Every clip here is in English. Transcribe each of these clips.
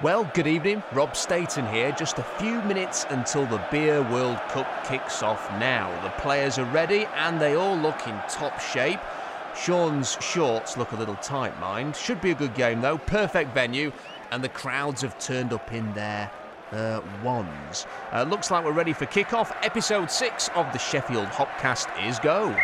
Well, good evening. Rob Staten here. Just a few minutes until the Beer World Cup kicks off now. The players are ready and they all look in top shape. Sean's shorts look a little tight, mind. Should be a good game, though. Perfect venue, and the crowds have turned up in their uh, ones. Uh, looks like we're ready for kick-off. Episode 6 of the Sheffield Hopcast is go.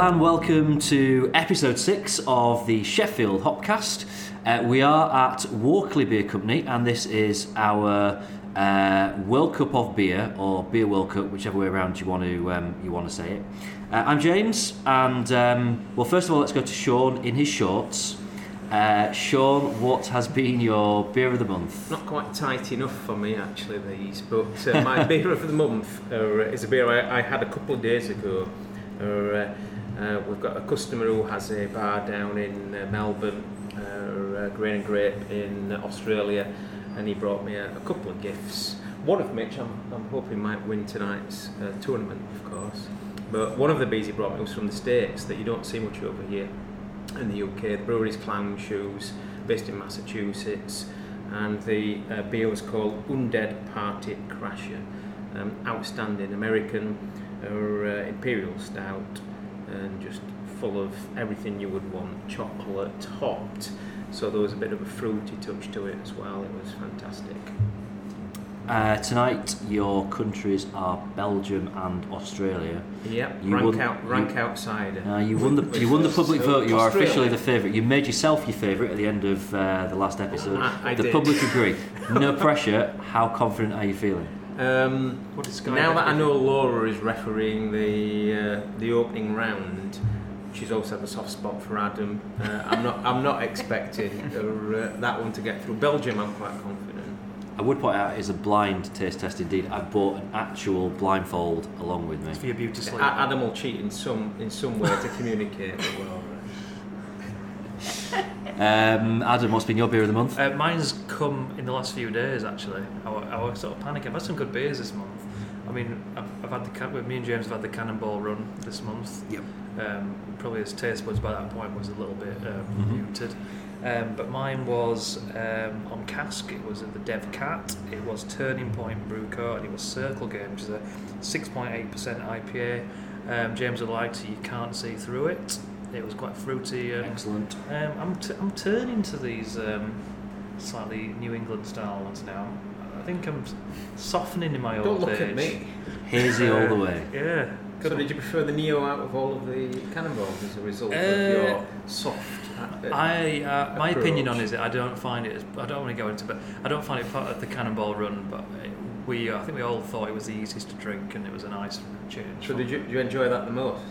And welcome to episode six of the Sheffield Hopcast. Uh, we are at Walkley Beer Company, and this is our uh, World Cup of beer, or Beer World Cup, whichever way around you want to um, you want to say it. Uh, I'm James, and um, well, first of all, let's go to Sean in his shorts. Uh, Sean, what has been your beer of the month? Not quite tight enough for me actually these, but uh, my beer of the month uh, is a beer I, I had a couple of days ago. Uh, we've got a customer who has a bar down in uh, Melbourne, uh, Grain and Grape in Australia, and he brought me a, a couple of gifts. One of which I'm, I'm hoping might win tonight's uh, tournament, of course. But one of the beers he brought me was from the States that you don't see much over here in the UK. The brewery's Clown Shoes, based in Massachusetts, and the uh, beer was called Undead Party Crasher. Um, outstanding American uh, imperial stout, and just full of everything you would want. Chocolate, hopped, so there was a bit of a fruity touch to it as well. It was fantastic. Uh, tonight, your countries are Belgium and Australia. Yep, You rank won- out, rank you- outsider. Uh, you won the you won the public vote. You are officially the favourite. You made yourself your favourite at the end of uh, the last episode. I- I the did. public agree. No pressure. How confident are you feeling? Um, What is Sky now that I know Laura is refereeing the uh, the opening round, she's also had a soft spot for Adam. Uh, I'm not I'm not expecting uh, that one to get through. Belgium, I'm quite confident. I would point out is a blind taste test indeed. I bought an actual blindfold along with me. for your beauty A- sleep? Adam will cheat in some in some way to communicate with Laura. Um, Adam, what's been your beer of the month? Uh, mine's come in the last few days actually. I, I was sort of panicking. I've had some good beers this month. I mean, I've, I've had the can- me and James have had the Cannonball run this month. Yep. Um, probably his taste buds by that point was a little bit um, Mhm. muted. Um, but mine was um, on cask. It was at the Dev Cat. It was Turning Point Brew Co. and it was Circle Game, which is a 6.8% IPA. Um, James would like to. You can't see through it. It was quite fruity and Excellent. um, I'm, t- I'm turning to these um, slightly New England style ones now. I think I'm softening in my old age. Don't look at me. Hazy all the way. Yeah. So did you prefer the Neo out of all of the cannonballs as a result Uh, of your soft? uh, I uh, my opinion on approach? it is I don't find it. As, I don't want to go into, but I don't find it part of the Cannonball Run. But it, we I think we all thought it was the easiest to drink and it was a nice change. So did you, did you enjoy that the most?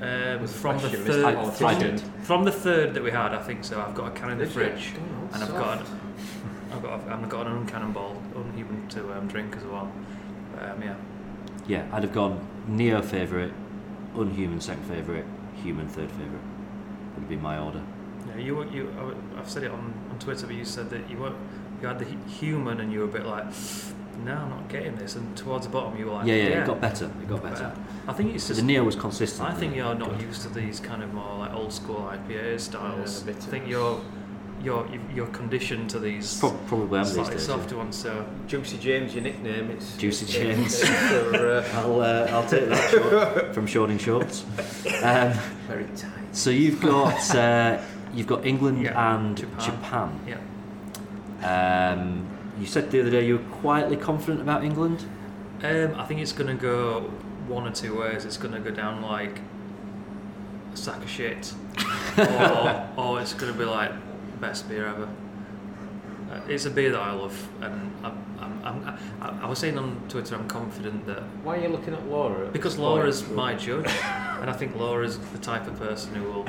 Um, Was from the question, third, I- from, the- from the third that we had, I think so. I've got a can in the Did fridge, and I've got soft. I've got a, I've got an uncannonball, unhuman to um, drink as well. Um, yeah. Yeah, I'd have gone Neo favourite, Unhuman second favourite, Human third favourite. Would be my order. Yeah, you were- you I- I've said it on, on Twitter, but you said that you were you had the human and you were a bit like, no, I'm not getting this. And towards the bottom, you were like, yeah, yeah, yeah, it got better. It got better. I think it's just. the Neo was consistent. I think really. you're not used to these kind of more like old school IPA styles. Yeah, I think of- you're you're you- you're conditioned to these Pro- probably am these slightly days. yeah. softer ones. So Juicy James, your nickname. It's Juicy it's- James. for, uh, I'll uh, I'll take that short from Sean in shorts. Um, very tight. so you've got uh, you've got England Yeah, and Japan. Japan. yeah, Um, you said the other day you were quietly confident about England. um, I think it's going to go one or two ways. It's going to go down like a sack of shit, or, or it's going to be like best beer ever. Uh, it's a beer that I love, and I'm, I'm, I'm, I, I was saying on Twitter I'm confident that Why are you looking at Laura? because this point? Laura's my judge, and I think Laura's the type of person who will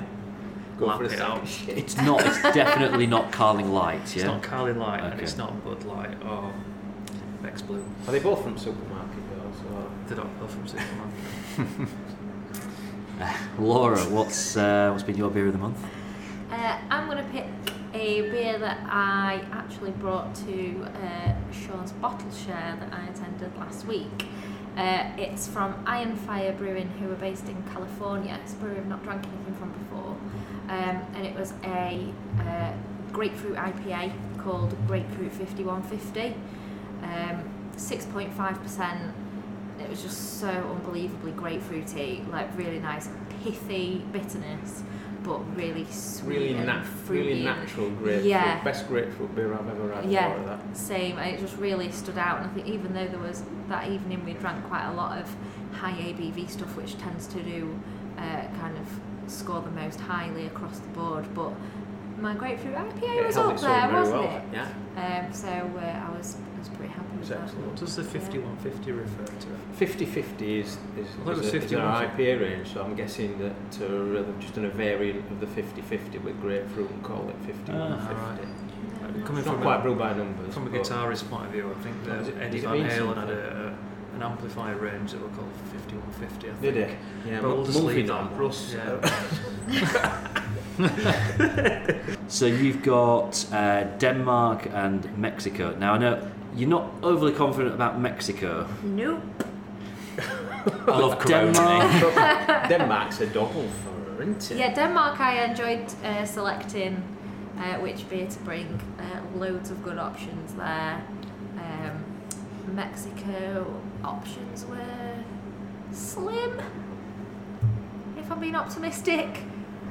Go lap for a it out. It's not. It's definitely not Carling Light. Yeah? It's not Carling Light and it's not Bud Light or Beck's Blue. Are they both from supermarket girls? Or? They're not both from Superman. Laura, what's uh, what's been your beer of the month? Uh, I'm going to pick a beer that I actually brought to uh, Sean's bottle share that I attended last week. Uh, it's from Ironfire Brewing, who are based in California. It's a brewery I've not drank anything from before. Um, and it was a uh, grapefruit IPA called Grapefruit 5150. Um, 6.5%. It was just so unbelievably grapefruity, like really nice, pithy bitterness, but really sweet Really, and nat- fruity. really natural grapefruit. Yeah. Best grapefruit beer I've ever had. Yeah. That. Same, and it just really stood out. And I think even though there was that evening, we drank quite a lot of high ABV stuff, which tends to do uh, kind of score the most highly across the board. But my grapefruit IPA It was held up its there, wasn't well. it? Yeah. Um, so uh, I was I was pretty happy with It's that. excellent. What does the 5150 refer to? 50-50 is, is, thought it is, was a, is 51. our IPA range, so I'm guessing that uh, they've just done a variant of the 50-50 with grapefruit and call it 51 Ah, 50. right. Yeah, Coming It's not from quite a, brewed by numbers. from a but- guitarist point of view, I think that does it- Eddie Van Halen had a, a, an amplifier range that were called 5150, I think. Did it? Yeah, But we'll just leave that. Russ, Yeah. So you've got uh, Denmark and Mexico. Now I know you're not overly confident about Mexico. Nope. I love Denmark. Denmark's a double for her, isn't it? Yeah, Denmark. I enjoyed uh, selecting uh, which beer to bring. Uh, loads of good options there. Um, Mexico options were slim. If I'm being optimistic.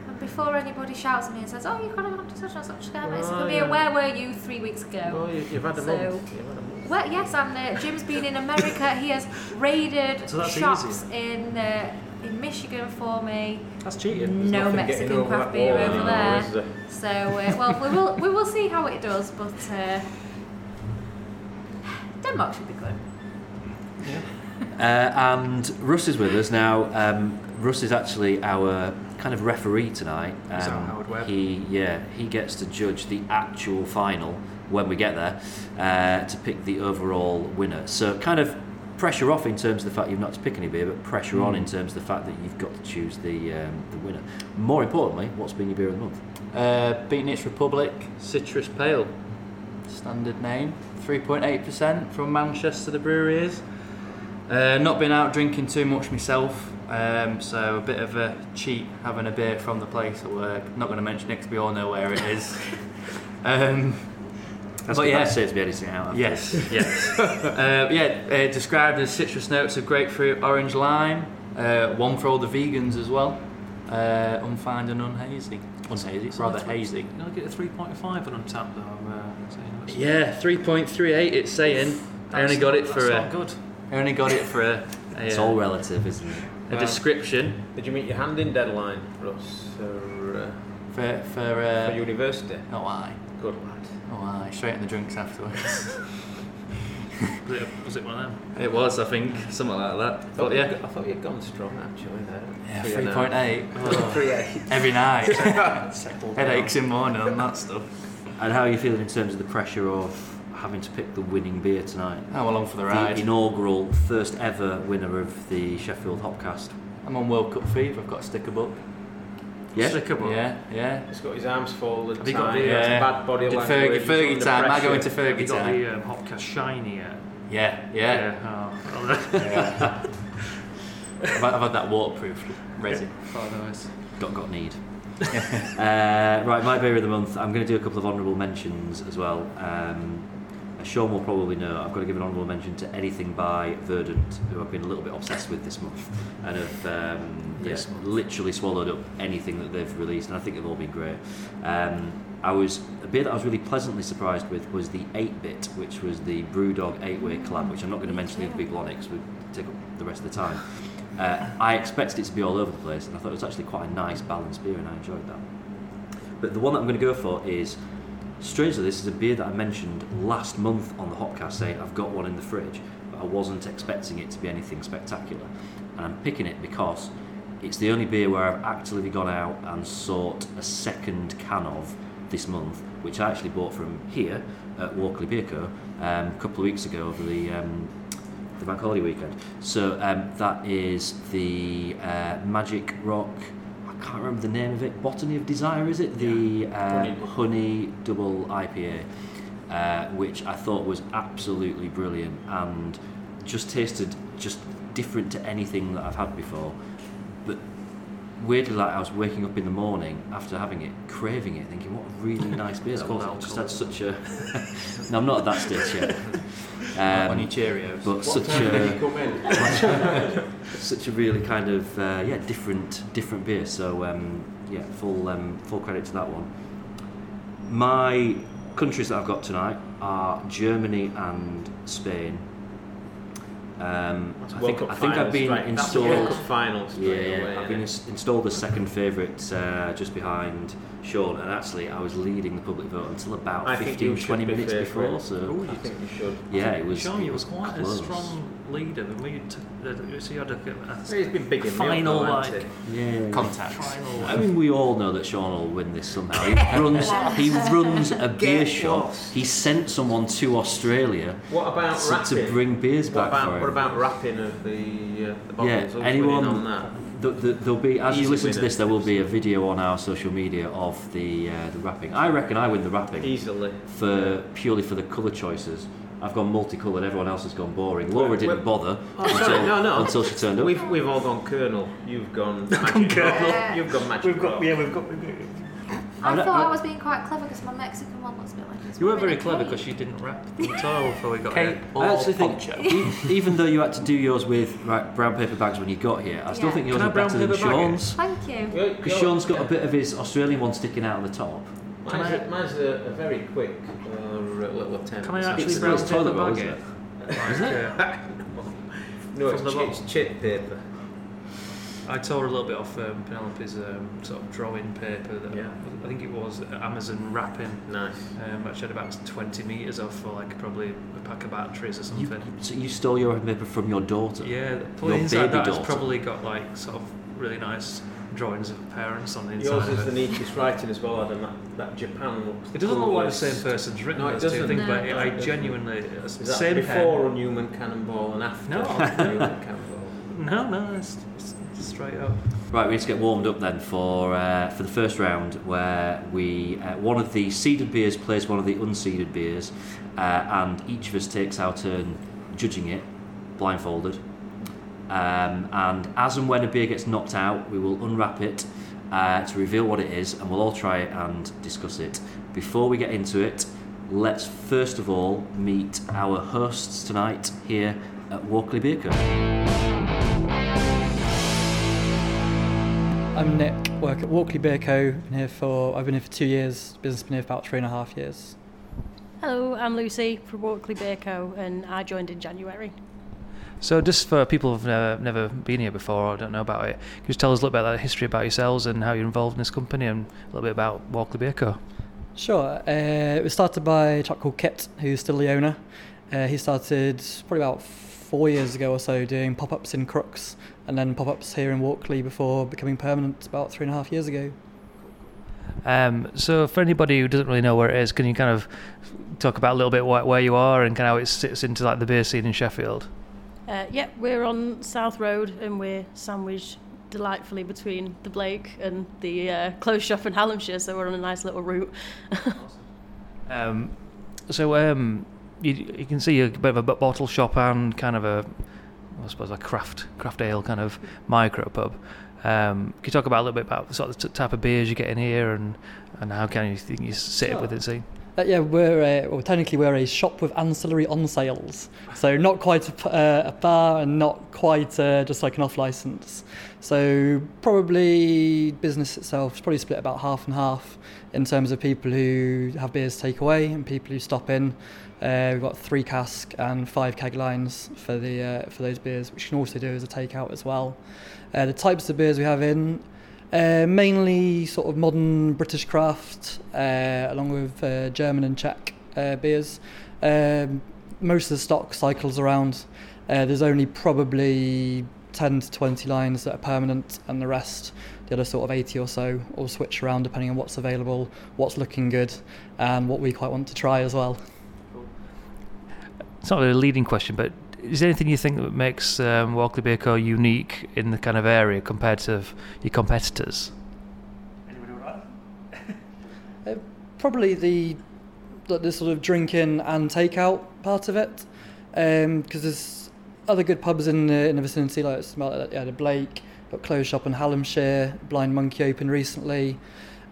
And before anybody shouts at me and says, "Oh, you've got to go to such and such a Mexico Oh, beer," yeah. where were you three weeks ago? Well, you, you've had a So- month. You've had a month. Well, yes, and uh, Jim's been in America. He has raided So shops in uh, in Michigan for me. That's cheating. No Mexican craft beer over anymore, there. is there? So, uh, well, we will we will see how it does, but uh, Denmark should be good. Uh, and Russ is with us now. Um, Russ is actually our kind of referee tonight. Um, Howard Webb? He yeah he gets to judge the actual final when we get there uh, to pick the overall winner. So kind of pressure off in terms of the fact you've not to pick any beer, but pressure on in terms of the fact that you've got to choose the um, the winner. More importantly, what's been your beer of the month? Uh, Beatnikz Republic Citrus Pale, standard name, 3.8% from Manchester. The brewery is. Uh, not been out drinking too much myself, um, so a bit of a cheat having a beer from the place at work. Not going to mention it 'cause we all know where it is. um, That's But what yeah. that saves me editing it out. after. Yes, yes. uh, yeah, uh, described as citrus notes of grapefruit, orange, lime. Uh, one for all the vegans as well. Uh, unfined and unhazy. Unhazy, So rather hazy. Know, get a 3.5 on Untappd though. I'm saying that's- Yeah, 3.38 it's saying. I only got not- it for That's a, not good. I only got it for a, a, It's uh, all relative, isn't it? a description Did you meet your hand in deadline, Russ, for, uh, for for, for uh, university? oh I, Good lad. oh I, straight in the drinks afterwards. Was it, was it one of them? it was, I think, something like that. Thought But you'd yeah, I thought you'd gone strong actually there. yeah, Three and a half. 3.8 oh, Three eight. every night. Headaches in morning and that stuff. And how are you feeling in terms of the pressure of having to pick the winning beer tonight? I'm along for the ride. The inaugural first ever winner of the Sheffield Hopcast. I'm on World Cup fever. I've got a sticker book. Yeah? Sticker book. Yeah, yeah. He's got his arms folded Have you got the, has uh, bad body the language. Fergie- he's Fergie under time, I pressure. go into Have Fergie you got time. the um, Hopcast Shiny yet? Yeah, yeah. Oh, yeah. I've, had- I've had that waterproof resin. Oh, nice. Got got need. uh, right, my beer of the month. I'm going to do a couple of honourable mentions as well. Um, as Sean will probably know, I've got to give an honourable mention to anything by Verdant, who I've been a little bit obsessed with this month, and have um, yeah, month. literally swallowed up anything that they've released, and I think they've all been great. Um, I was a beer that I was really pleasantly surprised with was the 8-bit, which was the Brewdog 8-way collab, which I'm not going to mention the other people on it because we take up the rest of the time. Uh, I expected it to be all over the place, and I thought it was actually quite a nice balanced beer, and I enjoyed that. But the one that I'm going to go for is, strangely, this is a beer that I mentioned last month on the Hopcast, saying I've got one in the fridge, but I wasn't expecting it to be anything spectacular. And I'm picking it because it's the only beer where I've actively gone out and sought a second can of this month, which I actually bought from here at Walkley Beer Co. Um, a couple of weeks ago over the um, the bank holiday weekend. So um, that is the uh, Magic Rock. I can't remember the name of it. Botany of Desire, is it? The uh, Honey. honey double IPA. uh, which I thought was absolutely brilliant and just tasted just different to anything that I've had before. But weirdly, like I was waking up in the morning after having it, craving it, thinking, what a really nice beer It's that called was. It just had such a. no, I'm not at that stage yet. on your Um, Cheerios. but What such time did a you come in? such a really kind of uh, yeah different different beer. So um, yeah, full um, full credit to that one. My countries that I've got tonight are Germany and Spain. Um, I think I think I've been right, World installed. Cup finals. Yeah, away, I've been ins- installed as second favourite uh, just behind Sean, and actually I was leading the public vote until about I 15, 20 minutes before. So I think you should. yeah, it was. Sean, it you was was quite close. a strong leader, and we took the, so you had a, a, He's been big in final Milk, like hasn't Yeah. Contacts. final. I mean, we all know that Sean will win this somehow. He runs, he runs a beer Get shop. lost. He sent someone to Australia? What about to, rapping? to bring beers what back about, for what about rapping of the, uh, the bottles? yeah, Who's anyone. on that? The, the, there'll be as you listen to this, there will be a video on our social media of the uh, the rapping. I reckon I win the wrapping Easily. for purely for the colour choices. I've gone multicoloured. Everyone else has gone boring. Laura didn't Well- bother Oh, until, sorry, no, no. until she turned up. We've, we've all gone Colonel. You've gone Magic Colonel. Rock. You've gone Magic Rock. we've got. We've got I I don't- thought I- I was being quite clever because my Mexican one looks a bit like this. you were one very clever because you didn't wrap the all before we got Kate here. or I actually think, Poncho. even though you had to do yours with right, brown paper bags when you got here, I still Yeah. think yours Can I are better brown than paper? Sean's. Thank you. Because Sean's got a bit of his Australian one sticking out on the top. Mine's, I- a, mine's a, a very quick uh, little attempt. Can I actually It's, brown it's toilet paper roll, bag isn't it? it? Like, uh, no, it's, the chi- bottom. it's chip paper. I tore a little bit off um, Penelope's um, sort of drawing paper that Yeah. I think it was Amazon wrapping. Nice. Um, which had about 20 metres off for like probably a pack of batteries or You, something. so you stole your paper from your daughter? yeah, the Your baby that has daughter. probably got like sort of really nice drawings of parents on the inside. Yours is the neatest writing as well, Adam. That, that Japan looks. It doesn't look like the same person's written No, it doesn't. things, No. but No, I genuinely Is that same before pen. Unhuman Cannonball and after No. Unhuman Cannonball? No, no, it's, it's straight up. Right, we need to get warmed up then for uh, for the first round, where we uh, one of the seeded beers plays one of the unseeded beers, uh, and each of us takes our turn judging it, blindfolded. Um, and as and when a beer gets knocked out, we will unwrap it uh, to reveal what it is, and we'll all try it and discuss it. Before we get into it, let's first of all meet our hosts tonight here at Walkley Beer Co. I'm Nick, work at Walkley Beer Co. Been here for I've been here for two years. Business been here for about three and a half years. Hello, I'm Lucy from Walkley Beer Co. and I joined in January. So, just for people who've never, never been here before or don't know about it, can you just tell us a little bit about the history about yourselves and how you're involved in this company and a little bit about Walkley Beer Co. Sure. Uh, it was started by a chap called Kit, who's still the owner. Uh, he started probably about four years ago or so doing pop-ups in Crookes and then pop-ups here in Walkley before becoming permanent about three and a half years ago. Um, so, for anybody who doesn't really know where it is, can you kind of talk about a little bit where you are and kind of how it sits into like the beer scene in Sheffield? Uh, yeah, we're on South Road and we're sandwiched delightfully between the Blake and the uh, Closed Shop in Hallamshire, so we're on a nice little route. Um, so um, you, you can see a bit of a bottle shop and kind of a, I suppose, a craft craft ale kind of micro pub. Um, can you talk about a little bit about the sort of t- type of beers you get in here and, and how can you think you sit Sure. with it? See, Uh, yeah, we're a, well, technically we're a shop with ancillary on sales, so not quite a, uh, a bar and not quite uh, just like an off license. So probably business itself is probably split about half and half in terms of people who have beers take away and people who stop in. Uh, we've got three cask and five keg lines for the uh, for those beers, which you can also do as a takeout as well. Uh, the types of beers we have in uh, mainly sort of modern British craft, uh, along with uh, German and Czech uh, beers. Um, most of the stock cycles around. Uh, there's only probably 10 to 20 lines that are permanent, and the rest, the other sort of 80 or so, all switch around depending on what's available, what's looking good, and what we quite want to try as well. it's not a leading question, but is there anything you think that makes um, Walkley Beer Co unique in the kind of area compared to your competitors? Probably the like the sort of drinking and takeout part of it, because there's other good pubs in the, in the vicinity, like it's- yeah, the Blake, got Closed Shop in Hallamshire, Blind Monkey opened recently.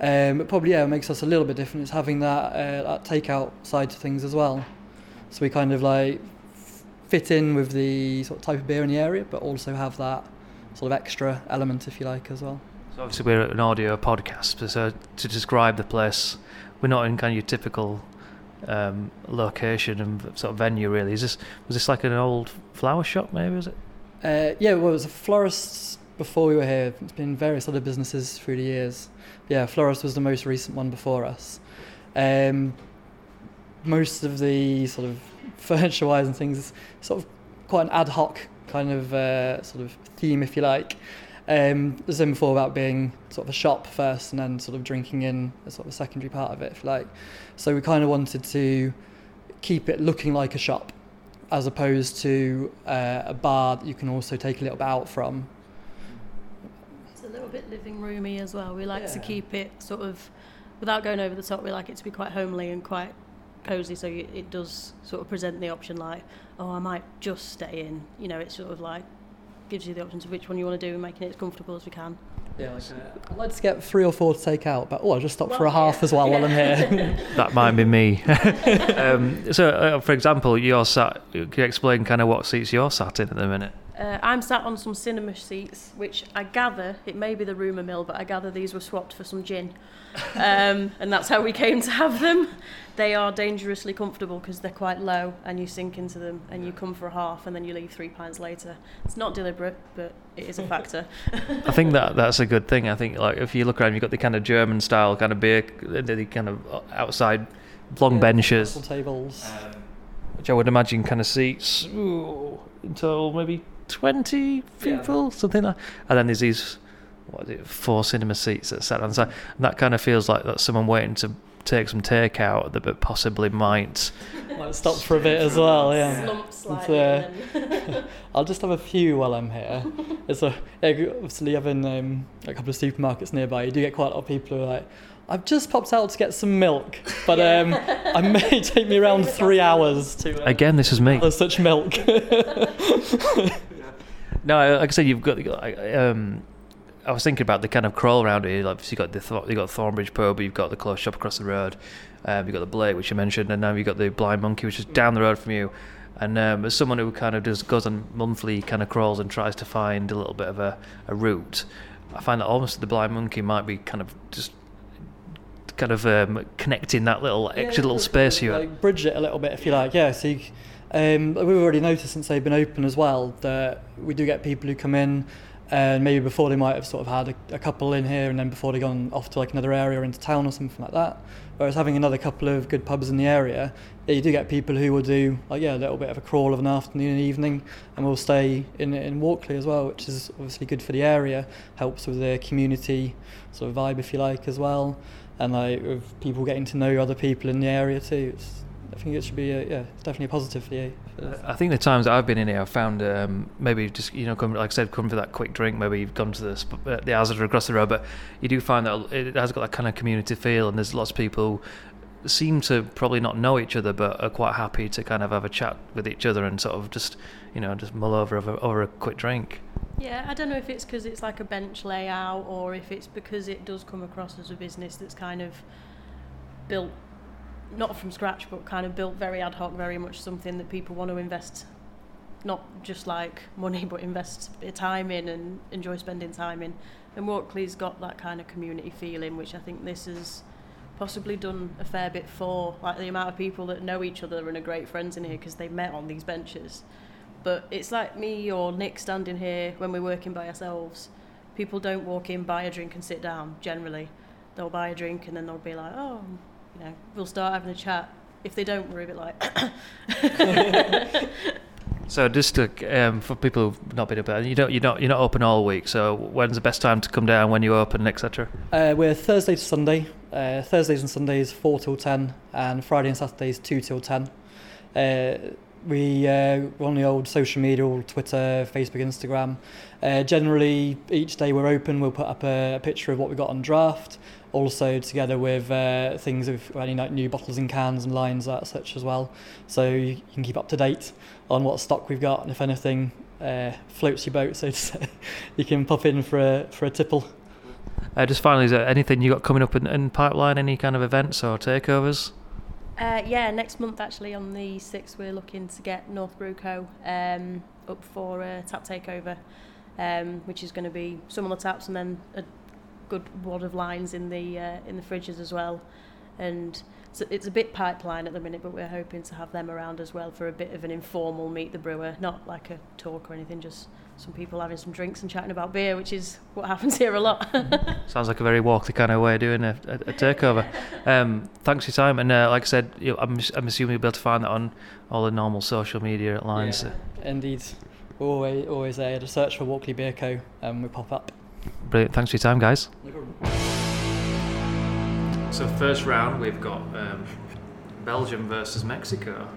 Um, but probably yeah, it makes us a little bit different. It's having that uh, that takeout side to things as well. So we kind of like f- fit in with the sort of type of beer in the area, but also have that sort of extra element, if you like, as well. So obviously we're an audio podcast, so to describe the place, we're not in kind of your typical um, location and sort of venue really. Is this was this like an old flower shop maybe? Was it? Uh, yeah, well, it was a florist before we were here. It's been various other businesses through the years. Yeah, florist was the most recent one before us. Um, most of the sort of furniture-wise and things, is sort of quite an ad hoc kind of uh, sort of theme, if you like. Um, the same before about being sort of a shop first and then sort of drinking in a sort of a secondary part of it, if you like. So we kind of wanted to keep it looking like a shop as opposed to uh, a bar that you can also take a little bit out from. It's a little bit living roomy as well. We like to keep it sort of, without going over the top, we like it to be quite homely and quite cosy. So you, it does sort of present the option like, oh, I might just stay in. You know, it's sort of like gives you the options of which one you want to do and making it as comfortable as we can. Yeah, like, I'd like to get three or four to take out, but oh, I'll just stop for a Well, half yeah. as well while I'm here. That might be me. um, so, uh, for example, you're sat. Can you explain kind of what seats you're sat in at the minute? Uh, I'm sat on some cinema seats, which I gather, it may be the rumour mill, but I gather these were swapped for some gin. Um, and that's how we came to have them. They are dangerously comfortable because they're quite low and you sink into them and you come for a half and then you leave three pints later. It's not deliberate, but it is a factor. I think that that's a good thing. I think like if you look around, you've got the kind of German style kind of beer, the, the kind of outside long Yeah, benches, council tables. which I would imagine kind of seats ooh, until maybe twenty people, something like. And then there's these what is it, four cinema seats that sat on the side, and that kind of feels like that's someone waiting to take some takeout that but possibly might. Might stop for a bit as well, yeah. Slump slightly. uh, and then- I'll just have a few while I'm here. It's a, obviously having um, a couple of supermarkets nearby, you do get quite a lot of people who are like, I've just popped out to get some milk, but um, I may take me around three hours to uh, Again, this is me. gather such milk. No, like I said, you've got. Um, I was thinking about the kind of crawl around here. Like, you got the Thor- you got Thornbridge Pub, you've got the Closed Shop across the road, um, you've got the Blake, which you mentioned, and now you've got the Blind Monkey, which is down the road from you. And um, as someone who kind of just goes on monthly kind of crawls and tries to find a little bit of a, a route, I find that almost the Blind Monkey might be kind of just kind of um, connecting that little extra little space here. like bridge it a little bit if you like. Yeah, so you, um, we've already noticed since they've been open as well that we do get people who come in and maybe before they might have sort of had a, a couple in here and then before they've gone off to like another area or into town or something like that. Whereas having another couple of good pubs in the area, yeah, you do get people who will do like yeah a little bit of a crawl of an afternoon and evening and will stay in in Walkley as well, which is obviously good for the area, helps with the community sort of vibe if you like as well and like with people getting to know other people in the area too. It's, I think it should be a, yeah, definitely a positive for you. I think the times that I've been in here, I've found um, maybe just you know, come, like I said, come for that quick drink. Maybe you've gone to the sp- uh, the Hazard across the road, but you do find that it has got that kind of community feel, and there's lots of people who seem to probably not know each other, but are quite happy to kind of have a chat with each other and sort of just you know just mull over over, over a quick drink. Yeah, I don't know if it's because it's like a bench layout or if it's because it does come across as a business that's kind of built, not from scratch, but kind of built very ad hoc, very much something that people want to invest, not just like money, but invest time in and enjoy spending time in. And Walkley's got that kind of community feeling, which I think this has possibly done a fair bit for, like the amount of people that know each other and are great friends in here because they met on these benches. But it's like me or Nick standing here when we're working by ourselves. People don't walk in, buy a drink, and sit down. Generally, they'll buy a drink and then they'll be like, "Oh, you know, we'll start having a chat." If they don't, we're a bit like, So just to, um, for people who've not been about, you don't you're not you're not open all week. So when's the best time to come down? When you open, etc. Uh, we're Thursday to Sunday. Uh, Thursdays and Sundays four till ten, and Friday and Saturdays two till ten. Uh, we uh, we're on the old social media, all Twitter, Facebook, Instagram. Uh, generally, each day we're open, we'll put up a, a picture of what we got on draft. Also together with uh, things of any like new bottles and cans and lines that such as well. So you can keep up to date on what stock we've got, and if anything uh, floats your boat, so to say, you can pop in for a for a tipple. Uh, just finally, is there anything you got coming up in, in pipeline? Any kind of events or takeovers? Uh, yeah, next month actually on the 6th we're looking to get North Brew Co um, up for a tap takeover, um, which is going to be some on the taps and then a good wad of lines in the uh, in the fridges as well. And so it's a bit pipeline at the minute, but we're hoping to have them around as well for a bit of an informal meet the brewer, not like a talk or anything, just some people having some drinks and chatting about beer, which is what happens here a lot. Sounds like a very walky kind of way of doing a, a, a takeover. Um, thanks for your time, and uh, like I said, you, I'm, I'm assuming you'll be able to find that on all the normal social media lines. Indeed, always always there. Just search for Walkley Beer Co. and we pop up. Brilliant. Thanks for your time, guys. So first round, we've got um, Belgium versus Mexico.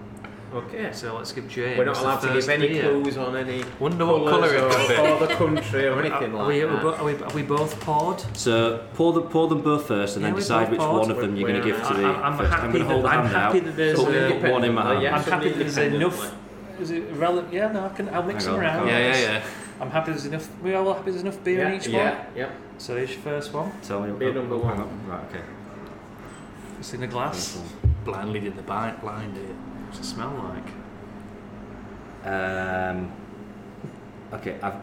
Okay. So let's give James. We're not the allowed to give any beer. clues on any Wonder what colour it or, could be. or the country or anything are, like we, that. Are we, are, we, both poured? So pour, the, pour them both first and Yeah, then decide which poured. one of them you're going to give to I- the I'm first. happy I'm going to hold that- a I'm happy that there's Put a- one in my hand. Yeah, I'm happy that there's enough. Is it relevant? Yeah, no, I can. I'll mix Hang them on, around. Yeah, yeah, yeah. I'm happy there's enough. We're all happy there's enough beer yeah, in each yeah, one. yeah. So here's your first one. Tell me. Beer number oh, hang one. on. Right, okay. It's in a glass. Blind leading the blind, blind here. What's it smell like? Um, okay, I've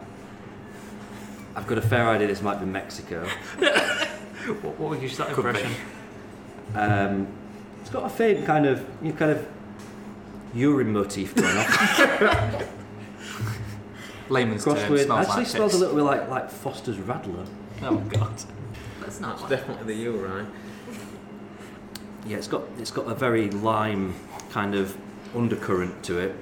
I've got a fair idea this might be Mexico. What, what would you that Could be. impression? Um, it's got a faint kind of you kind of urine motif going on. Layman's Crossed term, with smells actually like smells a little bit like like Foster's Radler. Oh god. That's not It's what. definitely the you, right? Yeah, it's got it's got a very lime kind of undercurrent to it,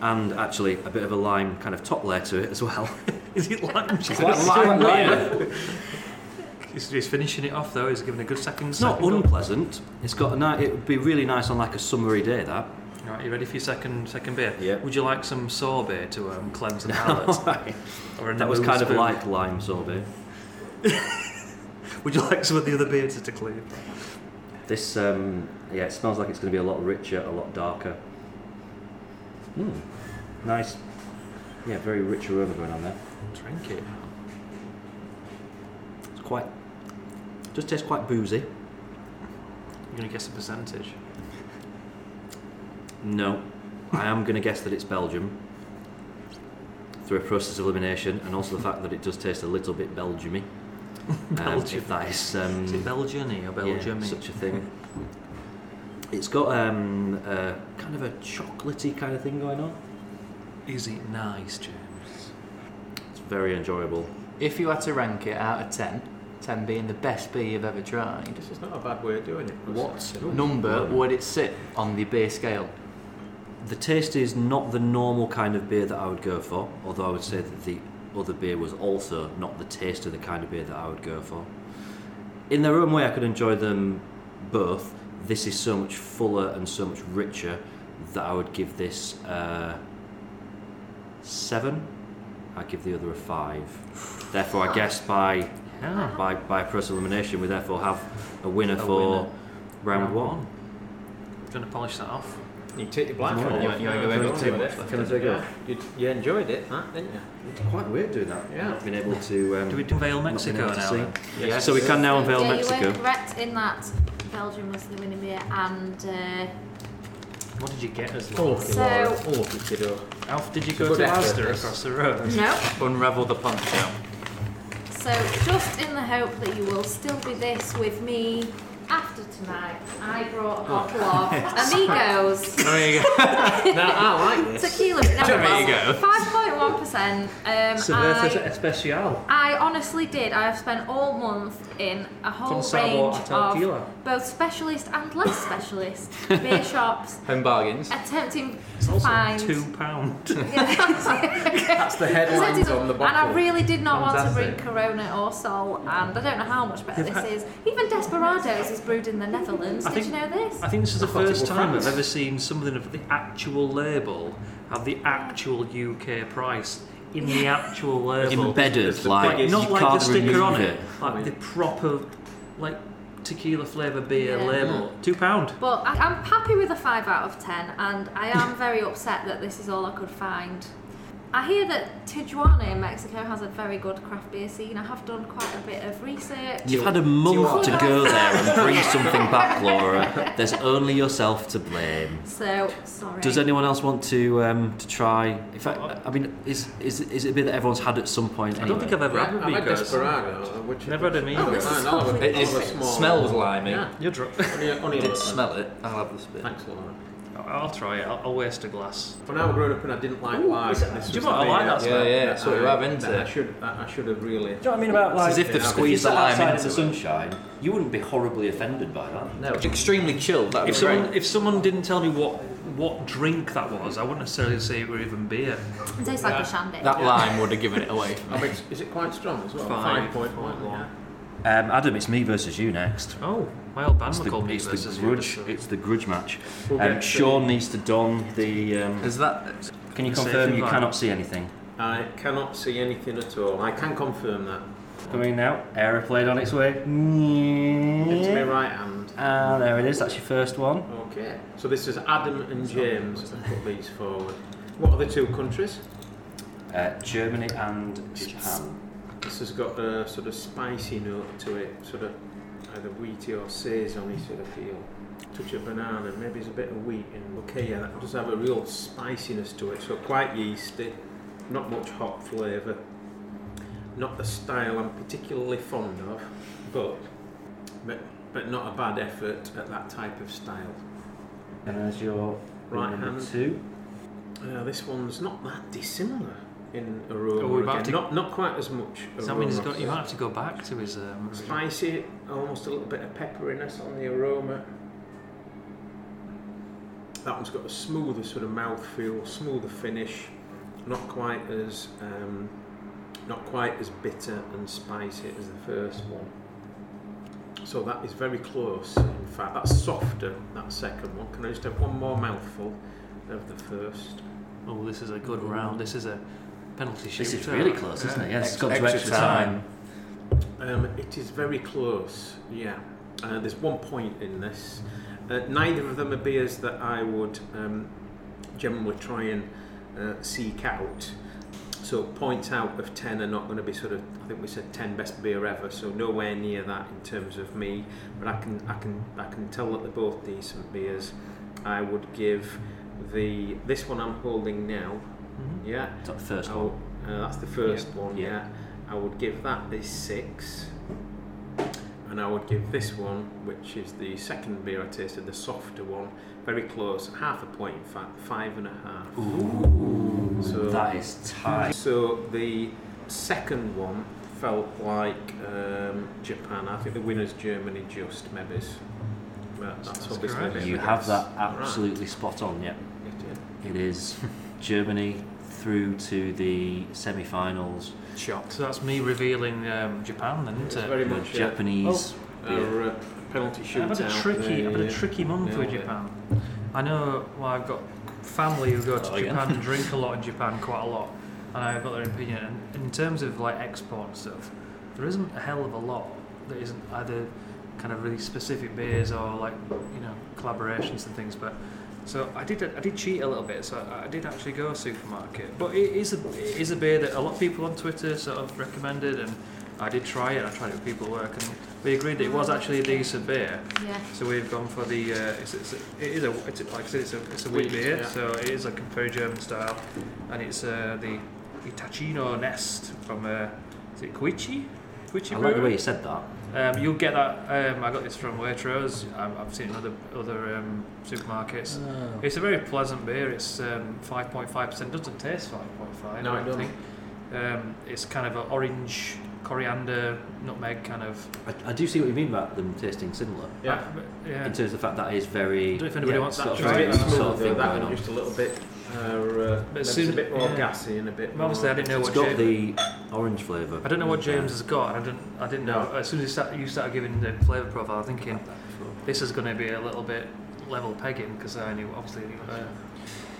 and actually a bit of a lime kind of top layer to it as well. Is it lime? It's like lime layer. He's, he's finishing it off though. He's giving a good second. It's not second go. unpleasant. It's got a nice. It would be really nice on like a summery day. That. Right, you ready for your second second beer? Yeah. Would you like some sorbet to um, cleanse the palate? Right. or a That was kind of like lime sorbet. Would you like some of the other beers to clean? This, um, yeah, it smells like it's going to be a lot richer, a lot darker. Mm. Nice. Yeah, very rich aroma going on there. Drink it. It's quite. Just tastes quite boozy. You're gonna guess the percentage. No, I am going to guess that it's Belgium through a process of elimination, and also the fact that it does taste a little bit Belgiumy. Um, Belgium. if that is, um, Is it Belgian or Belgium? yeah, such a thing. It's got um, a, kind of a chocolatey kind of thing going on. Is it nice, James? It's very enjoyable. If you had to rank it out of 10, 10 being the best beer you've ever tried, This is not a bad way of doing it. what number would it sit on the beer scale? The taste is not the normal kind of beer that I would go for, although I would say that the other beer was also not the taste of the kind of beer that I would go for. In their own way, I could enjoy them both. This is so much fuller and so much richer that I would give this uh, seven. I'd give the other a five. Therefore, I guess by Yeah. by by process elimination, we therefore have a winner A for winner. round, one. You want to polish that off? You take your blindfold You- off. you ain't going Don't too do it. Can I take it Yeah. off? You, you enjoyed it, that, didn't you? It's quite weird doing that. Yeah. Not being able to. Um, Do we unveil Mexico able now? see. Yes. So we can now unveil yeah, Mexico. you were correct in that Belgium was the winning beer, and uh, What did you get as Oh, well? So- Lord. Oh, kiddo. Alf, did you go to effort, Asda across the road? no. Unravel the poncho. So just in the hope that you will still be this with me after tonight, I brought a bottle of Amigos There you go. now, I like this. tequila. Now, There. Five point one percent. Um, Cerveza I, Especial. I honestly did. I have spent all month in a whole Con range a tequila. of both specialist and less specialist beer shops, Home bargains. attempting It's to find. two pound. That's the headlines on the box. And I really did not want to bring Corona or Sol, and I don't know how much better They've this had- is. Even Desperados is brewed in the Netherlands. I Did think- you know this? I think this is the I first time France. I've ever seen something of the actual label have the actual UK price in the actual label. Embedded, It's like biggest- not you like can't the sticker on remove it, like the proper, like tequila flavour beer Yeah. label. Mm. Two pound. But I'm happy with a 5 out of 10, and I am very upset that this is all I could find. I hear that Tijuana in Mexico has a very good craft beer scene. I have done quite a bit of research. You've had a month to go there and bring something back, Laura. There's only yourself to blame. So, sorry. Does anyone else want to um, to try? In fact, I mean, is is is it a beer that everyone's had at some point? I don't think I've ever had I've had Desperado, which Never had which- Amigos. Oh, this I'll have a- lovely. I'll It, have it smells limey. Yeah. You're drunk. Only, only Did little. smell it. I'll have this bit. Thanks, Laura. I'll try it. I'll, I'll waste a glass. When I was growing up and I didn't like Ooh, lager, is it- this do you was know what? the I like beer that smell. Yeah, yeah, that's what you I- have, isn't that I should, I should have really. Do you know what I mean about It's like as if they've if you squeezed the lime outside in into the sunshine? You wouldn't be horribly offended by that. No, extremely chilled. That'd If be great. someone if someone didn't tell me what what drink that was, I wouldn't necessarily say it were even beer. It tastes like a shandy. That lime would have given it away. For I me. mean, is it quite strong as well? Five, point one. Point one. Yeah. Um, Adam, it's me versus you next. Oh, my old band It's the, called me it's the versus grudge. you, It's the grudge match. We'll Um, get to- Sean needs to don the. Um, Is that? can you confirm you environment. cannot see anything? I cannot see anything at all. I can confirm that. Coming now. Aeroplane on its way. Into my right hand. Ah, there it is. That's your first one. Okay. So this is Adam and James that have put these forward. What are the two countries? Uh, Germany and Japan. This has got a sort of spicy note to it, sort of either wheaty or saison sort of feel. Touch of banana, maybe there's a bit of wheat in. Okay, yeah, that does have a real spiciness to it, so quite yeasty, not much hot flavour. Not the style I'm particularly fond of, but, but but not a bad effort at that type of style. And there's your Right hand. two. Uh, this one's not that dissimilar in aroma. Oh, we're about again. to- Not not quite as much. Does that mean he's aroma. got, you might have to go back to his um, Spicy, almost a little bit of pepperiness on the aroma. That one's got a smoother sort of mouthfeel, smoother finish, not quite as um, not quite as bitter and spicy as the first one. So that is very close. In fact, that's softer. That second one. Can I just have one more mouthful of the first? Oh, this is a good round. This is a penalty shoot. This is really close, isn't it? Yeah, it's gone to Extra extra time. Um, it is very close, yeah. Uh, there's one point in this. Uh, neither of them are beers that I would um, generally try and uh, seek out. So points out of 10 are not going to be sort of, I think we said 10 best beer ever, so nowhere near that in terms of me. But I can, I can, I can tell that they're both decent beers. I would give the, this one I'm holding now, Mhm. yeah, Is that the first I one? uh, that's the first one, Yeah. yeah. I would give that a six. And I would give this one, which is the second beer I tasted, the softer one, very close, half a point in fact, five and a half. Ooh, So- that is tight. So the second one felt like um, Japan. I think the winner's Germany just maybe. That's, That's obviously correct. a bit You have that Right. absolutely spot on. Yeah, It is. it is Germany through to the semi-finals. Shocked. So that's me revealing um, Japan, then, isn't it? very The much yeah. Japanese beer. Our uh, penalty shootout. I've had a tricky, I've had a they, tricky month with. Japan. I know, well, I've got family who go to Oh. Japan and drink a lot in Japan, quite a lot, and I've got their opinion. And in terms of like export and stuff, there isn't a hell of a lot that isn't either kind of really specific beers or like you know collaborations and things. But so I did, I did cheat a little bit. So I did actually go a supermarket, but it is a, it is a beer that a lot of people on Twitter sort of recommended, and I did try it. I tried it with people at work, and we agreed that it was actually a decent beer. Yeah. So we've gone for the. Uh, it's, it's a, it is a. It's a, like I said, it's a, it's a wheat Wheat, beer. yeah. So it is like a very German style, and it's uh, the Hitachino Nest from. Uh, is it Koichi? Koichi I like the way you said that. Um, you'll get that. Um, I got this from Waitrose. I've, I've seen it in other other um, supermarkets. It's a very pleasant beer. It's um, 5.5%. Doesn't taste 5.5. No, I don't think. Um, it's kind of an orange, coriander, nutmeg kind of. I, I do see what you mean about them tasting similar. Yeah. Uh, yeah. In terms of the fact that it is very. I don't know if anybody wants sort that of Right. sort of thing that going on. just a little bit, uh, uh, maybe it's soon- a bit more yeah. gassy and a bit Well, Obviously, I didn't know It's what got James. the orange flavour. I don't know what James has got. I didn't. I didn't know. No. As soon as you started, you started giving the flavour profile, I'm thinking this is going to be a little bit level pegging because I knew obviously. Uh,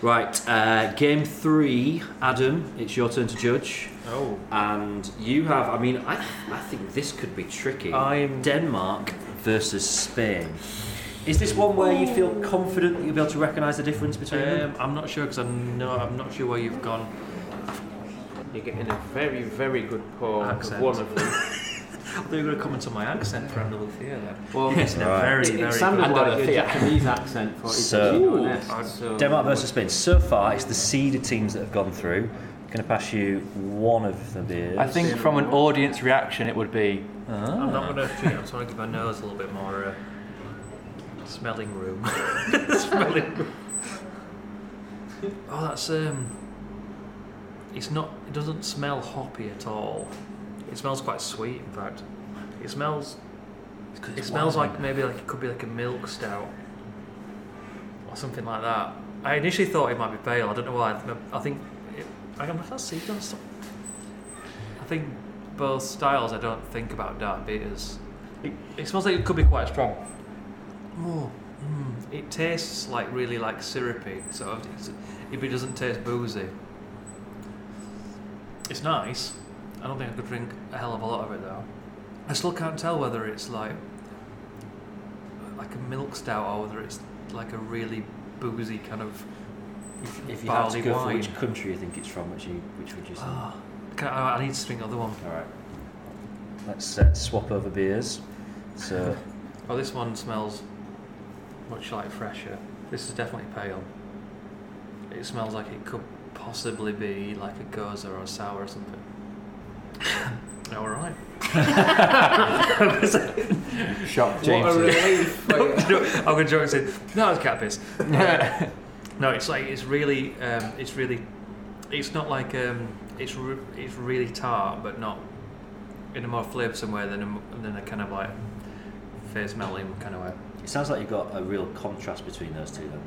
Right, uh, game three, Adam. It's your turn to judge, oh, and you have. I mean, I, I think this could be tricky. I'm Denmark versus Spain. Is this one where you feel confident that you'll be able to recognise the difference between them? Um, I'm not sure because I'm not. I'm not sure where you've gone. You're getting a very, very good pour Accent. of one of them. I thought you were going to comment on my accent for Andalusia there. Well, It's in a Right. very, very it sounded good like a Andalusia. Japanese accent for So- it. to so- Denmark versus Spain. So far, it's the seeded teams that have gone through. I'm Going to pass you one of the beers. I think from an audience reaction, it would be. I'm not going to treat. I'm trying to give my nose a little bit more uh, smelling room. smelling room. Oh, that's um. It's not. It doesn't smell hoppy at all. It smells quite sweet. In fact, it smells. It smells like maybe like it could be like a milk stout or something like that. I initially thought it might be pale. I don't know why. I think it, I can I see. I think both styles. I don't think about dark beers. It, it smells like it could be quite strong. Oh, mm, it tastes like really like syrupy. So of. If it doesn't taste boozy, it's nice. I don't think I could drink a hell of a lot of it though. I still can't tell whether it's like like a milk stout or whether it's like a really boozy kind of If, if you had to barley go for wine. which country you think it's from, which you which would you say? Ah, I, I need to drink another one. All right. Let's uh, swap over beers. So Oh, this one smells much like fresher. This is definitely pale. It smells like it could possibly be like a gose or a sour or something. All right. Shock What a James. relief. I'm going to joke and say, no, it's cat piss. no, it's like it's really, um, it's really, it's not like um, it's re- it's really tart, but not in a more flavoursome way than a, than a kind of like face melting kind of way. it sounds like you've got a real contrast between those two. Then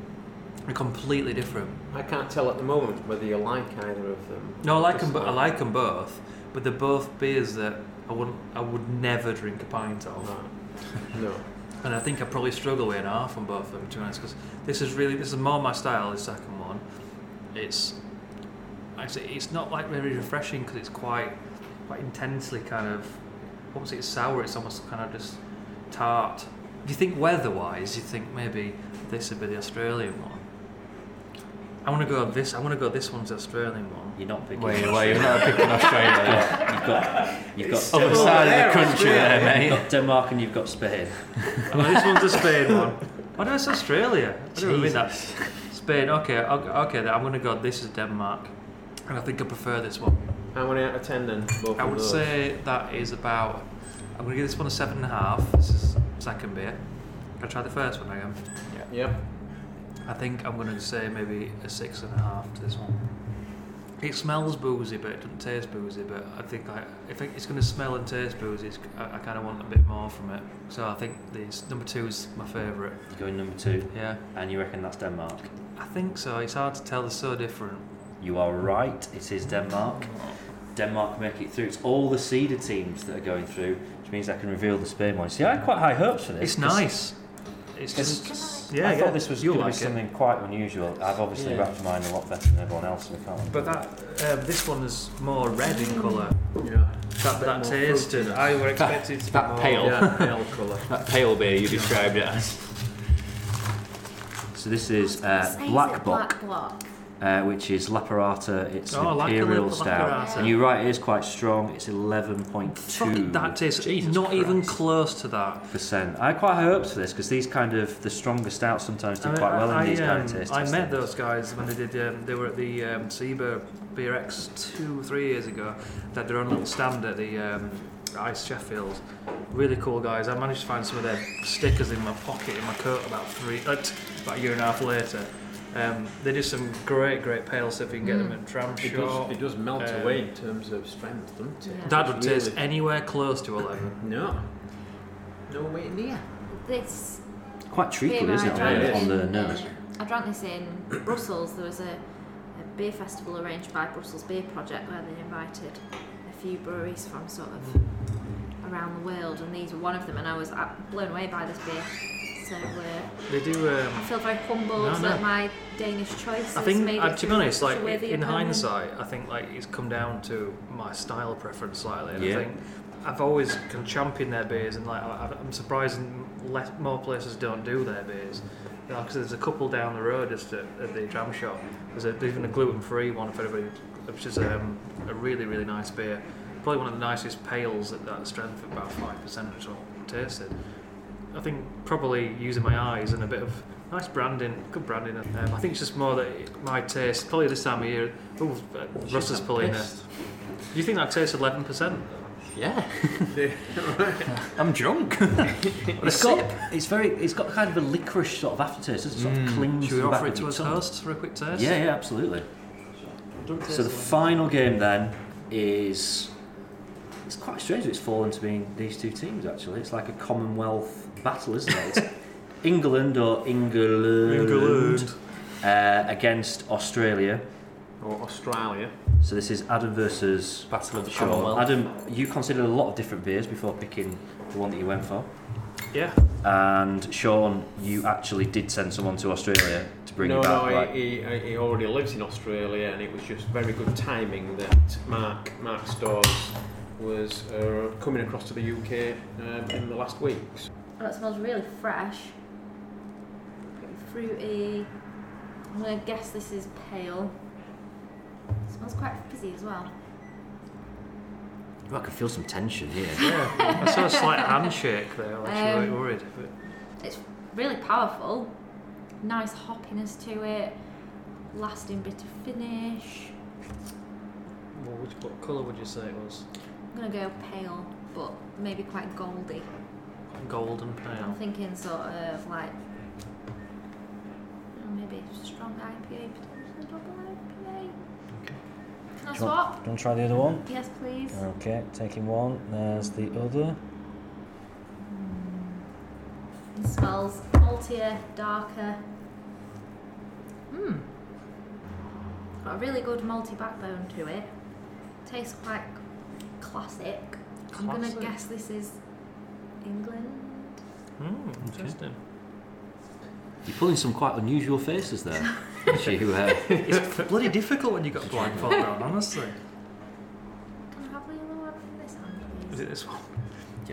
They're completely different. I can't tell at the moment whether you like either of them. No, I like them. Just I like them both, but they're both beers that I wouldn't. I would never drink a pint of, Right. No. and I think I probably struggle with an half on both of them. To be honest, because this is really this is more my style. The second one, it's actually it's not like very refreshing because it's quite quite intensely kind of. Once it's sour, it's almost kind of just tart. If you think weather-wise, you think maybe this would be the Australian one. I want to go this. I want to go. This one's the Australian one. you're not picking. Wait, wait, you're not picking Australia. You've got you've got Other side of the country there, mate. you've mate. got Denmark and you've got Spain. Oh, this one's the Spain one. Why did I say Australia? I didn't mean that. Spain. Okay, okay. okay then I'm gonna go. This is Denmark, and I think I prefer this one. How many out of ten then? Both I would those? say that is about. I'm gonna give this one a seven and a half. This is second beer. Can I try the first one again? Yeah. Yep. I think I'm gonna say maybe a six and a half to this one. It smells boozy, but it doesn't taste boozy. But I think I, if it- it's going to smell and taste boozy, it's, I, I kind of want a bit more from it. So I think this number two is my favourite. You're going number two, Yeah, and you reckon that's Denmark. I think so. It's hard to tell. They're so different. You are right. It is Denmark. Denmark make it through. It's all the seeded teams that are going through, which means I can reveal the Spain one. See, I had quite high hopes for this. It's nice. It's It's- just I yeah. thought yeah. this was You'll going to be it. something quite unusual. I've obviously Yeah. wrapped mine a lot better than everyone else, so we can't. But that um, this one is more red in colour. Yeah. That, that tasted. I would expect it to be that more. pale. Yeah, pale colour. That pale beer you described it as. So this is uh, Says it Black Bock, Black Block. Uh, which is La Pirata. It's Oh, an imperial little stout, La Pirata. and you're right, it is quite strong. It's eleven point Fuck, two that tastes Jesus not even close to that. percent. I had quite high hopes for this because these kind of the stronger stouts sometimes do I mean, quite well I, in these I, kind um, of taste I met things. those guys when they did. Um, they were at the um, SIBA Beer X two, three years ago. They had their own little stand at the um, Ice Sheffield. Really cool guys. I managed to find some of their stickers in my pocket in my coat about three, uh, about a year and a half later. Um, they do some great, great pale if You can get them at Tram It does, it does melt Um, away in terms of strength, doesn't it? Yeah. That It's would taste really- anywhere close to eleven. No. No way near. This Quite treacle, isn't it, drank on the nose? I drank this in Brussels. There was a, a beer festival arranged by Brussels Beer Project where they invited a few breweries from sort of around the world, and these were one of them. And I was uh, blown away by this beer. So They do. I Um, feel very humbled No, no. that my Danish choice I think, made uh, it to be honest, like in opponent. hindsight, I think like it's come down to my style preference slightly. And Yeah. I think I've always can champion their beers, and like I, I'm surprised less, more places don't do their beers. Because there's a couple down the road just at, at the dram shop. There's a, even a gluten-free one for everybody, which is um, a really really nice beer. Probably one of the nicest pales at that strength of about five percent or so tasted. I think probably using my eyes and a bit of nice branding, good branding. Um, I think it's just more that my taste, probably this time of year. Oh, Russ is pulling it. Do you think that tastes eleven percent? Yeah. I'm drunk. It's got it's very it's got kind of a licorice sort of aftertaste. It sort of clings Should we back offer it to your us tongue. hosts for a quick taste? Yeah, yeah, absolutely. So the final game then is it's quite strange that it's fallen to being these two teams actually. It's like a Commonwealth battle, isn't it? England or England, England. Uh, against Australia. Or Australia. So this is Adam versus Battle of the Sean. Commonwealth. Adam, you considered a lot of different beers before picking the one that you went for. Yeah. And Sean, you actually did send someone to Australia to bring no, you back, no, right? he, he, he already lives in Australia, and it was just very good timing that Mark Mark Stores was uh, coming across to the UK um, in the last weeks. Oh, it smells really fresh. Pretty fruity. I'm gonna guess this is pale. It smells quite fizzy as well. Oh, I can feel some tension here. Yeah. I saw a slight handshake there. I was actually Um, worried. But It's really powerful. Nice hoppiness to it. Lasting bit of finish. what, would what colour would you say it was? I'm gonna go pale, but maybe quite goldy. Golden pale. I'm thinking sort of like maybe just a strong IPA, potentially double IPA. Okay. Can I Do you, want, swap? do you want to try the other one? Yes, please. Okay, taking one. There's the other. It smells maltier, darker. Mmm. Got a really good malty backbone to it. Tastes quite classic. I'm gonna guess this is England. Hmm, interesting. You're pulling some quite unusual faces there. you, uh, It's bloody difficult when you've got a blindfold on, honestly. Can I have the other one from this hand, Is it this one?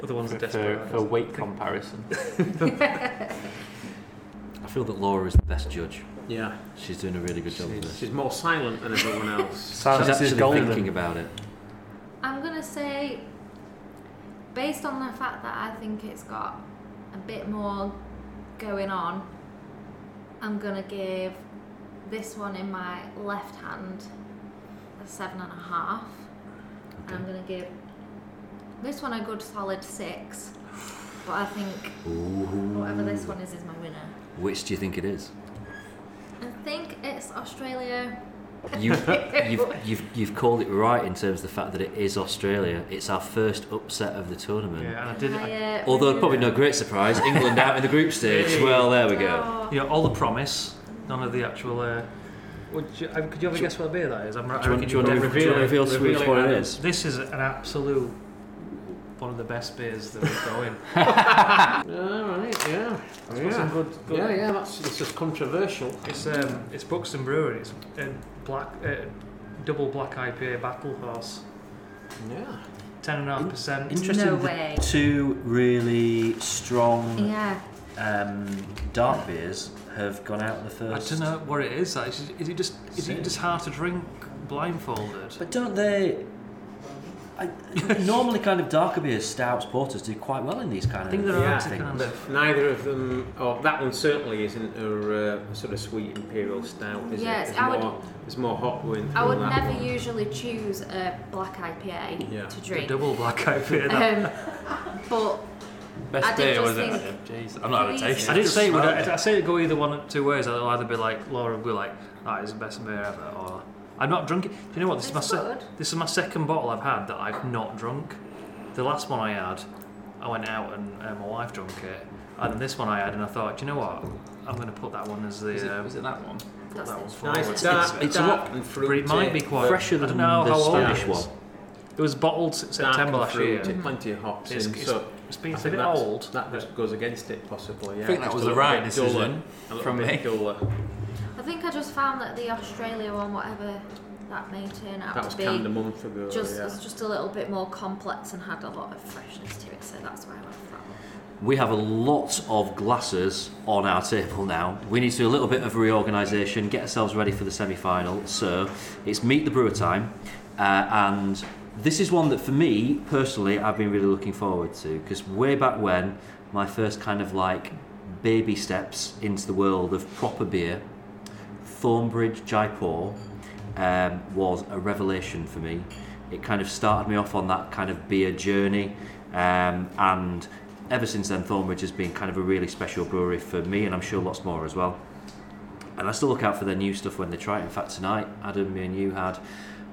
Other one's for, desperate. for weight comparison. I feel that Laura is the best judge. Yeah, She's doing a really good job of she's, this. she's more silent than everyone else. Silence She's is actually golden. thinking about it. I'm gonna say, based on the fact that I think it's got a bit more going on, I'm gonna give this one in my left hand a seven and a half. And I'm gonna give this one a good solid six. But I think whatever this one is is my winner. Which do you think it is? I think it's Australia. You, you've, you've, you've called it right in terms of the fact that it is Australia. It's our first upset of the tournament. Yeah, and I did. I, I, uh, Although probably no great surprise, England out in the group stage. Well, there we go. Oh, you know, all the promise, none of the actual. Uh, would you, uh, could you have a guess what beer that is? I'm, I Do you want, reckon do you want to you've reveal, do you want to reveal reveal which it, one it This is an absolute one of the best beers that we've going. All right, yeah. Got yeah. some good- good- yeah, yeah, that's this is controversial. It's um, it's Buxton Brewery. It's a black, uh, double black IPA Battle Horse, Yeah. ten and a half percent. Interesting. No way. Two really strong yeah. um, dark beers have gone out in the I don't know what it is. Like, is, is it just is it just hard to drink blindfolded? But don't they? I, normally, kind of darker beers, stouts, porters do quite well in these kind I think of there are Yeah. kind things. of. Neither of them, or that one certainly isn't a uh, sort of sweet imperial stout, is Yes, it? I There's would- more, there's more hop going through I would never one. usually choose a black IPA Yeah. to The drink. double black IPA. that- Um, but Best I beer, was it? think- Jeez, I'm not going to Please. taste I it. did say it would. I, I say it go either one of two ways. I'll either be like Laura would be like, "That is the best beer ever," or I'm not drunk. it. Do you know what? This is my It's se- this is my second bottle I've had that I've not drunk. The last one I had, I went out and uh, my wife drank it, and then this one I had, and I thought, do you know what? I'm going to put that one as the. Was it, uh, was it that one? That's that it. one forward. Nice, It's- dark, it's- it's a dark lot- and But fruity. it might be quite Fresher I than don't know the how old Spanish it is. one. It was bottled September and last year. fruity, Plenty of hops It's, in, it's, so it's been I a think bit old. That just goes against it, possibly. Yeah. I think that was a the right bit duller, decision from bit me. Duller. I think I just found that the Australia one, whatever that may turn out That was to be canned a month ago. just yeah. it's just a little bit more complex and had a lot of freshness to it. So that's why I went for that one. We have a lot of glasses on our table now. We need to do a little bit of reorganisation, get ourselves ready for the semi final. So it's Meet the Brewer time. Uh, and this is one that, for me personally, I've been really looking forward to because way back when, my first kind of like baby steps into the world of proper beer, Thornbridge Jaipur um, was a revelation for me. It kind of started me off on that kind of beer journey, um, and ever since then, Thornbridge has been kind of a really special brewery for me, and I'm sure lots more as well. And I still look out for their new stuff when they try it. In fact, tonight, Adam, me and you had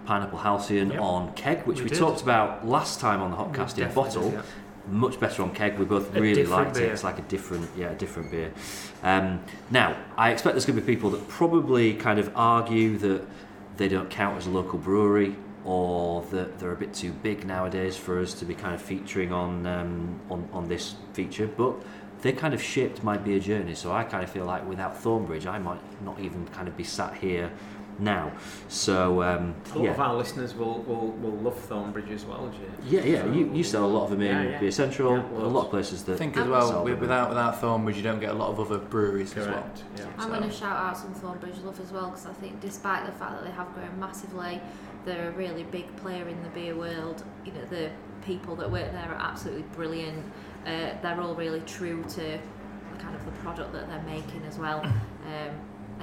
Pineapple Halcyon Yep. on keg, which we, We talked about last time on the Hopcast in a bottle. did, yeah. Much better on keg. We both A really liked it. It's like a different, yeah, a different beer. Um, now, I expect there's going to be people that probably kind of argue that they don't count as a local brewery or that they're a bit too big nowadays for us to be kind of featuring on um, on, on this feature. But they kind of shaped my beer journey, so I kind of feel like without Thornbridge, I might not even kind of be sat here now. So um, A lot yeah. of our listeners will, will, will love Thornbridge as well, Jay. Yeah, yeah. You, you sell a lot of them in Yeah, yeah. Beer Central, Yeah, a lot of places that I think as well, with, without without Thornbridge, you don't get a lot of other breweries as well. Correct. Yeah. I'm So- going to shout out some Thornbridge love as well because I think despite the fact that they have grown massively, they're a really big player in the beer world. You know, the people that work there are absolutely brilliant. Uh, they're all really true to the kind of the product that they're making as well. Um, and yeah,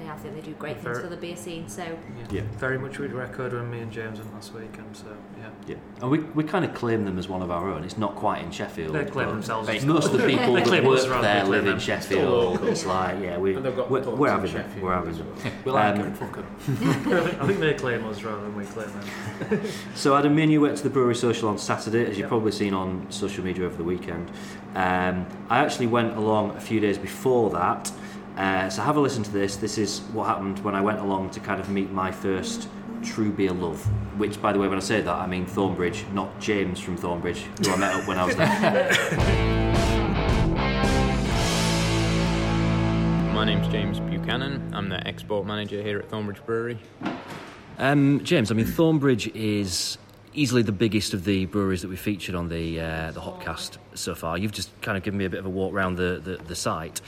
I think they do great things Very- for the beer scene. So Yeah. Very much we'd record when me and James went last weekend, so yeah. Yeah, and we, we kind of claim them as one of our own. It's not quite in Sheffield. They claim but themselves as Most of the people that work there live claim in Sheffield. local. It's like, yeah, we, And they've got we're, pubs we're having them. We're having as them. We like Um, them. I think they claim us rather than we claim them. So Adam, me and you went to the Brewery Social on Saturday, as you've probably seen on social media over the weekend. Um, I actually went along a few days before that. Uh, so have a listen to this. This is what happened when I went along to kind of meet my first true beer love. Which, by the way, when I say that, I mean Thornbridge, not James from Thornbridge, who I met up when I was there. My name's James Buchanan. I'm the export manager here at Thornbridge Brewery. Um, James, I mean Thornbridge is easily the biggest of the breweries that we featured on the uh, the Hopcast so far. You've just kind of given me a bit of a walk around the the, the site.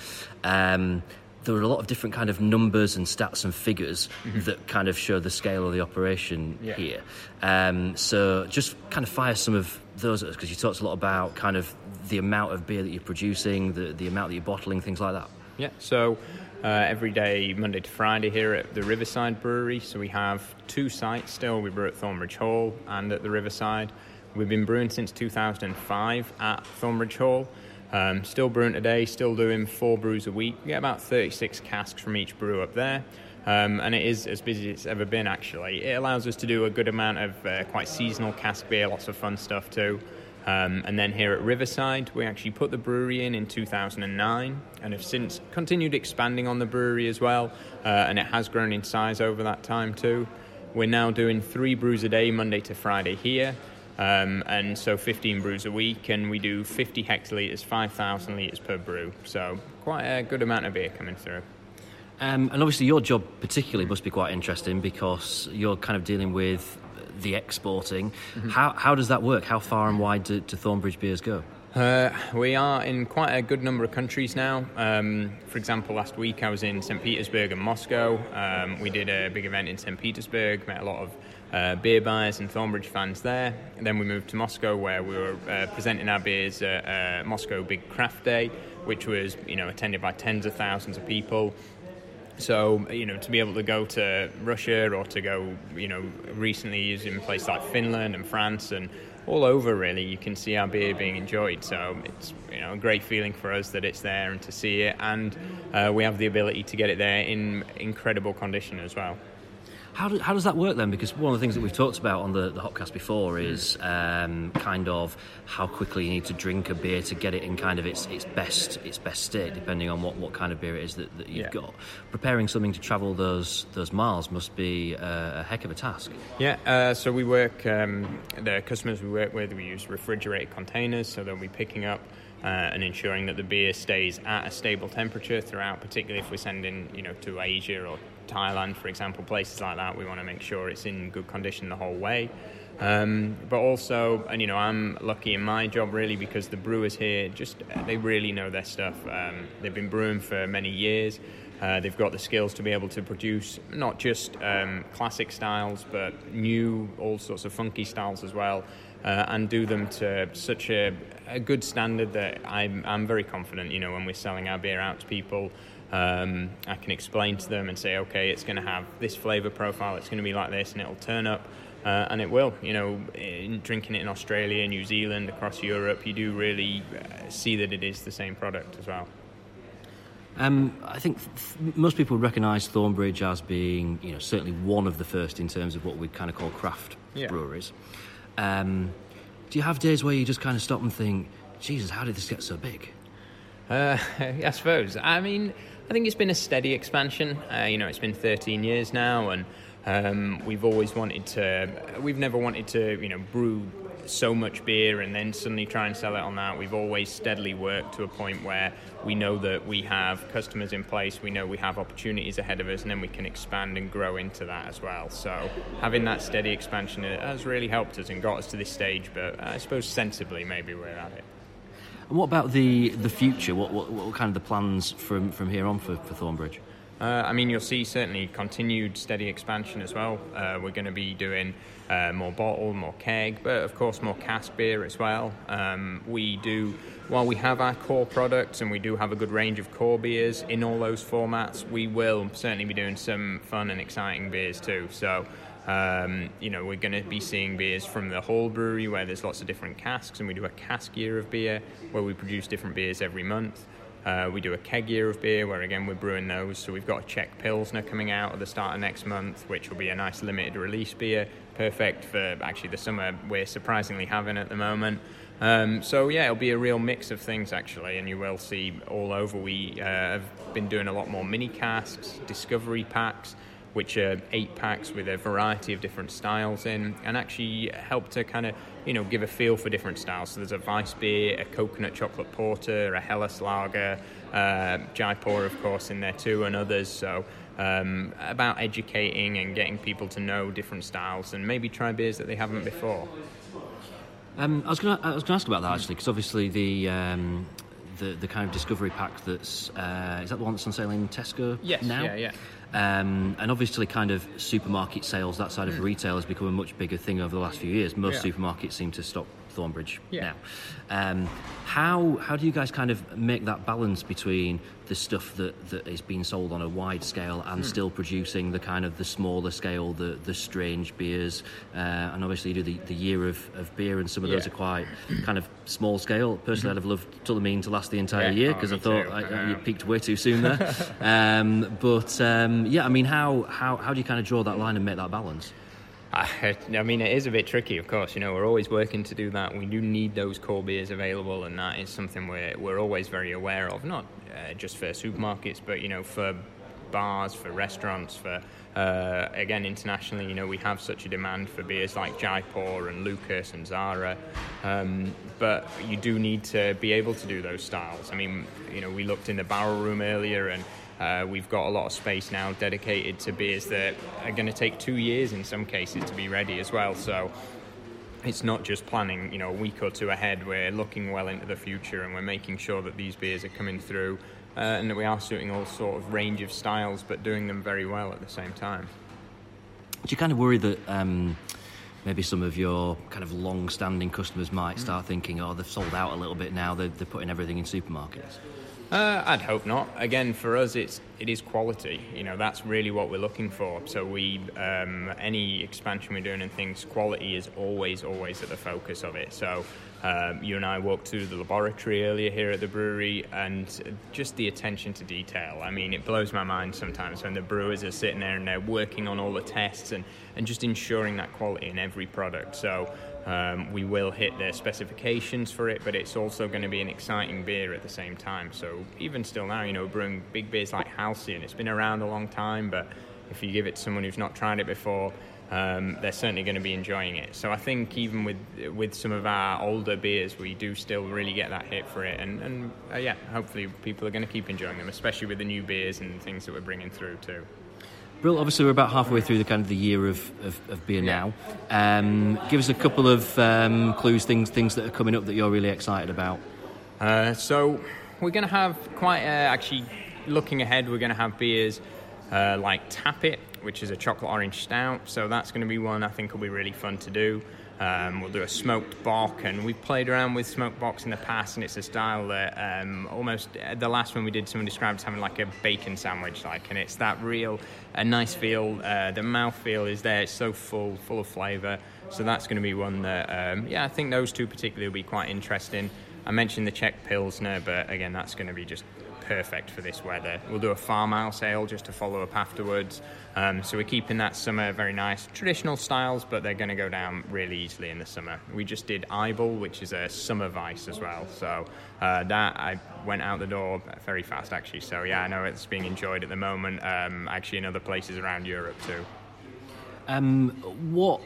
Um, there are a lot of different kind of numbers and stats and figures that kind of show the scale of the operation Yeah. here. Um, so just kind of fire some of those at us because you talked a lot about kind of the amount of beer that you're producing, the the amount that you're bottling, things like that. Yeah, so uh, every day, Monday to Friday, here at the Riverside Brewery. So we have two sites still. We brew at Thornbridge Hall and at the Riverside. We've been brewing since 2005 at Thornbridge Hall. Um, still brewing today, still doing four brews a week. We get about 36 casks from each brew up there. Um, and it is as busy as it's ever been, actually. It allows us to do a good amount of uh, quite seasonal cask beer, lots of fun stuff too. Um, and then here at Riverside, we actually put the brewery in in 2009 and have since continued expanding on the brewery as well. Uh, and it has grown in size over that time too. We're now doing three brews a day, Monday to Friday here. Um, and so 15 brews a week, and we do 50 hectolitres, 5,000 litres per brew. So quite a good amount of beer coming through. Um, and obviously, your job particularly must be quite interesting because you're kind of dealing with the exporting. How, how does that work? How far and wide do, do Thornbridge beers go? Uh, we are in quite a good number of countries now. Um, for example, last week I was in St. Petersburg and Moscow. Um, we did a big event in St. Petersburg, met a lot of uh, beer buyers and Thornbridge fans there. And then we moved to Moscow where we were uh, presenting our beers at uh, Moscow Big Craft Day, which was you know attended by tens of thousands of people. So you know, to be able to go to Russia or to go, you know, recently is in places like Finland and France and all over. Really, you can see our beer being enjoyed. So it's you know a great feeling for us that it's there and to see it, and uh, we have the ability to get it there in incredible condition as well. How, do, how does that work then? Because one of the things that we've talked about on the, the Hopcast before is um, kind of how quickly you need to drink a beer to get it in kind of its, its best its best state, depending on what, what kind of beer it is that, that you've Yeah. got. Preparing something to travel those those miles must be uh, a heck of a task. Yeah, uh, so we work, um, the customers we work with, we use refrigerated containers, so they'll be picking up uh, and ensuring that the beer stays at a stable temperature throughout, particularly if we're sending, you know, to Asia or Thailand, for example, places like that. We want to make sure it's in good condition the whole way. Um, but also, and you know, I'm lucky in my job really because the brewers here just they really know their stuff. Um, they've been brewing for many years. Uh, they've got the skills to be able to produce not just um, classic styles, but new, all sorts of funky styles as well, uh, and do them to such a, a good standard that I'm, I'm very confident. You know, when we're selling our beer out to people, um, I can explain to them and say, okay, it's going to have this flavour profile, it's going to be like this, and it'll turn up. Uh, and it will, you know, in drinking it in Australia, New Zealand, across Europe, you do really uh, see that it is the same product as well. Um, I think th- most people would recognise Thornbridge as being, you know, certainly one of the first in terms of what we kind of call craft Yeah. breweries. Um, do you have days where you just kind of stop and think, Jesus, how did this get so big? Uh, I suppose. I mean, I think it's been a steady expansion. Uh, you know, it's been 13 years now, and um, we've always wanted to. We've never wanted to, you know, brew so much beer and then suddenly try and sell it on that. We've always steadily worked to a point where we know that we have customers in place, we know we have opportunities ahead of us, and then we can expand and grow into that as well. So having that steady expansion has really helped us and got us to this stage. But I suppose sensibly, maybe we're at it. And what about the, the future? What, what, what kind of the plans from, from here on for, for Thornbridge? Uh, I mean, you'll see certainly continued steady expansion as well. Uh, we're going to be doing uh, more bottle, more keg, but of course more cask beer as well. Um, we do, while we have our core products and we do have a good range of core beers in all those formats, we will certainly be doing some fun and exciting beers too. So. Um, you know, we're going to be seeing beers from the whole brewery where there's lots of different casks, and we do a cask year of beer where we produce different beers every month. Uh, we do a keg year of beer where again we're brewing those. So we've got a Czech Pilsner coming out at the start of next month, which will be a nice limited release beer, perfect for actually the summer we're surprisingly having at the moment. Um, so yeah, it'll be a real mix of things actually, and you will see all over. We uh, have been doing a lot more mini casks, discovery packs which are eight packs with a variety of different styles in, and actually help to kind of you know give a feel for different styles. So there's a Weiss beer, a coconut chocolate porter, a Helles lager, uh, Jaipur of course in there too, and others. So. Um, about educating and getting people to know different styles and maybe try beers that they haven't before. Um, I was going to I was going to ask about that actually because obviously the um, the the kind of discovery pack that's uh, is that the one that's on sale in Tesco Yes, now? yeah, yeah. Um, and obviously, kind of supermarket sales, that side of Mm. retail has become a much bigger thing over the last few years. Most Yeah. supermarkets seem to stock Thornbridge Yeah. now. Um, how how do you guys kind of make that balance between the stuff that, that is being sold on a wide scale and Mm. still producing the kind of the smaller scale, the the strange beers? Uh, and obviously, you do the, the year of, of beer, and some of those are quite kind of small scale. Personally, I'd have loved Tullamine to last the entire Yeah. year Oh, because I thought. I, I you peaked way too soon there. um, but um, yeah, I mean, how, how how do you kind of draw that line and make that balance? I, I mean, it is a bit tricky, of course. You know, we're always working to do that. We do need those core beers available, and that is something we're, we're always very aware of, not uh, just for supermarkets, but, you know, for bars, for restaurants, for, uh, again, internationally, you know, we have such a demand for beers like Jaipur and Lukas and Tzara. Um, but you do need to be able to do those styles. I mean, you know, we looked in the barrel room earlier and uh, we've got a lot of space now dedicated to beers that are going to take two years in some cases to be ready as well. So it's not just planning, you know, a week or two ahead. We're looking well into the future and we're making sure that these beers are coming through uh, and that we are suiting all sort of range of styles, but doing them very well at the same time. Do you kind of worry that um, maybe some of your kind of long-standing customers might start thinking, oh, they've sold out a little bit now. They're, they're putting everything in supermarkets. Uh, I'd hope not. Again, for us, it's it is quality. You know, that's really what we're looking for. So we, um, any expansion we're doing and things, quality is always, always at the focus of it. So um, you and I walked through the laboratory earlier here at the brewery, and just the attention to detail. I mean, it blows my mind sometimes when the brewers are sitting there and they're working on all the tests and and just ensuring that quality in every product. So. Um, we will hit their specifications for it, but it's also going to be an exciting beer at the same time. So even still now, you know, brewing big beers like Halcyon, it's been around a long time, but if you give it to someone who's not tried it before, um, they're certainly going to be enjoying it. So I think even with with some of our older beers, we do still really get that hit for it, and and uh, yeah, hopefully people are going to keep enjoying them, especially with the new beers and things that we're bringing through too. Brill, obviously we're about halfway through the kind of the year of, of, of beer now. Um, give us a couple of um, clues, things things that are coming up that you're really excited about. Uh, so we're going to have quite uh, actually looking ahead. We're going to have beers uh, like Tappet, which is a chocolate orange stout. So that's going to be one I think will be really fun to do. Um, we'll do a smoked bock, and we've played around with smoked bocks in the past, and it's a style that um, almost uh, the last one we did, someone described as having like a bacon sandwich, like, and it's that real, a nice feel. Uh, the mouth feel is there; it's so full, full of flavour. So that's going to be one that, um, yeah, I think those two particularly will be quite interesting. I mentioned the Czech Pilsner, but again, that's going to be just perfect for this weather. We'll do a farmhouse ale just to follow up afterwards. Um, so we're keeping that summer very nice. Traditional styles, but they're going to go down really easily in the summer. We just did Eyeball, which is a summer Weiss as well. So uh, that I went out the door very fast actually. So yeah, I know it's being enjoyed at the moment. Um, actually, in other places around Europe too. Um, what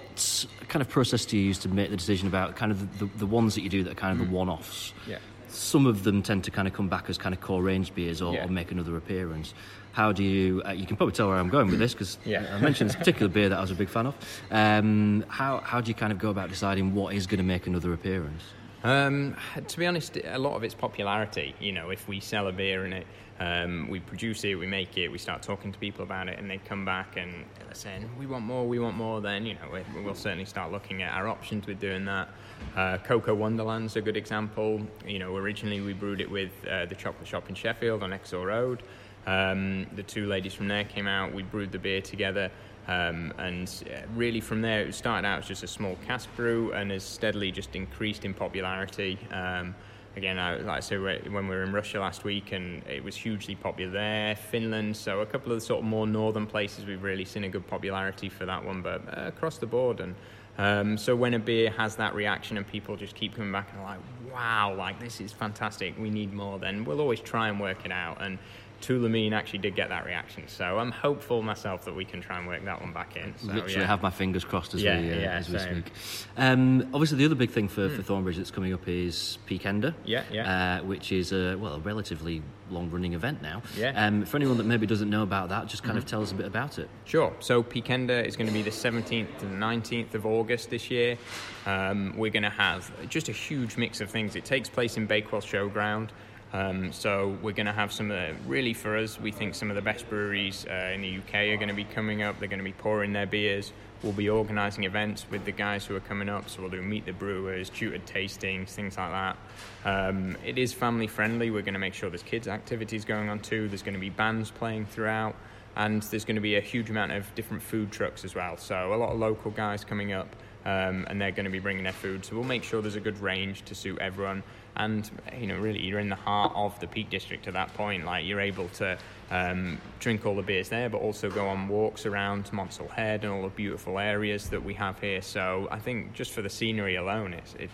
kind of process do you use to make the decision about kind of the, the, the ones that you do that are kind of the one-offs? Yeah. Some of them tend to kind of come back as kind of core range beers or, Yeah. or make another appearance. How do you? Uh, you can probably tell where I'm going with this because Yeah. I mentioned this particular beer that I was a big fan of. Um, how how do you kind of go about deciding what is going to make another appearance? Um, to be honest, a lot of it's popularity. You know, if we sell a beer and it, um, we produce it, we make it, we start talking to people about it, and they come back and they're saying, "We want more, we want more." Then you know, we, we'll certainly start looking at our options with doing that. Uh, Cocoa Wonderland's a good example. You know, originally we brewed it with uh, the chocolate shop in Sheffield on Ecclesall Road. Um, the two ladies from there came out. We brewed the beer together. Um, and uh, really, from there, it started out as just a small cask brew and has steadily just increased in popularity. Um, again, I, like I said, when we were in Russia last week, and it was hugely popular there. Finland, so a couple of the sort of more northern places, we've really seen a good popularity for that one, but uh, across the board. And um, so when a beer has that reaction and people just keep coming back and are like, wow, like this is fantastic, we need more, then we'll always try and work it out. And Tulamine actually did get that reaction, so I'm hopeful myself that we can try and work that one back in. So, Literally yeah. have my fingers crossed as Yeah, we, uh, yeah, as we speak. Um, obviously, the other big thing for, for Thornbridge that's coming up is Peakender. Yeah, yeah. Uh, which is a well a relatively long running event now. Yeah. Um, for anyone that maybe doesn't know about that, just kind of tell us a bit about it. Sure. So Peakender is going to be the 17th to the 19th of August this year. Um, we're going to have just a huge mix of things. It takes place in Bakewell Showground. Um, so we're going to have some of the, really for us, we think some of the best breweries uh, in the UK are going to be coming up. They're going to be pouring their beers. We'll be organising events with the guys who are coming up. So we'll do meet the brewers, tutored tastings, things like that. Um, it is family friendly. We're going to make sure there's kids activities going on too. There's going to be bands playing throughout and there's going to be a huge amount of different food trucks as well. So a lot of local guys coming up, um, and they're going to be bringing their food. So we'll make sure there's a good range to suit everyone. And you know, really, you're in the heart of the Peak District at that point. Like you're able to um, drink all the beers there, but also go on walks around Monsal Head and all the beautiful areas that we have here. So I think just for the scenery alone, it's, it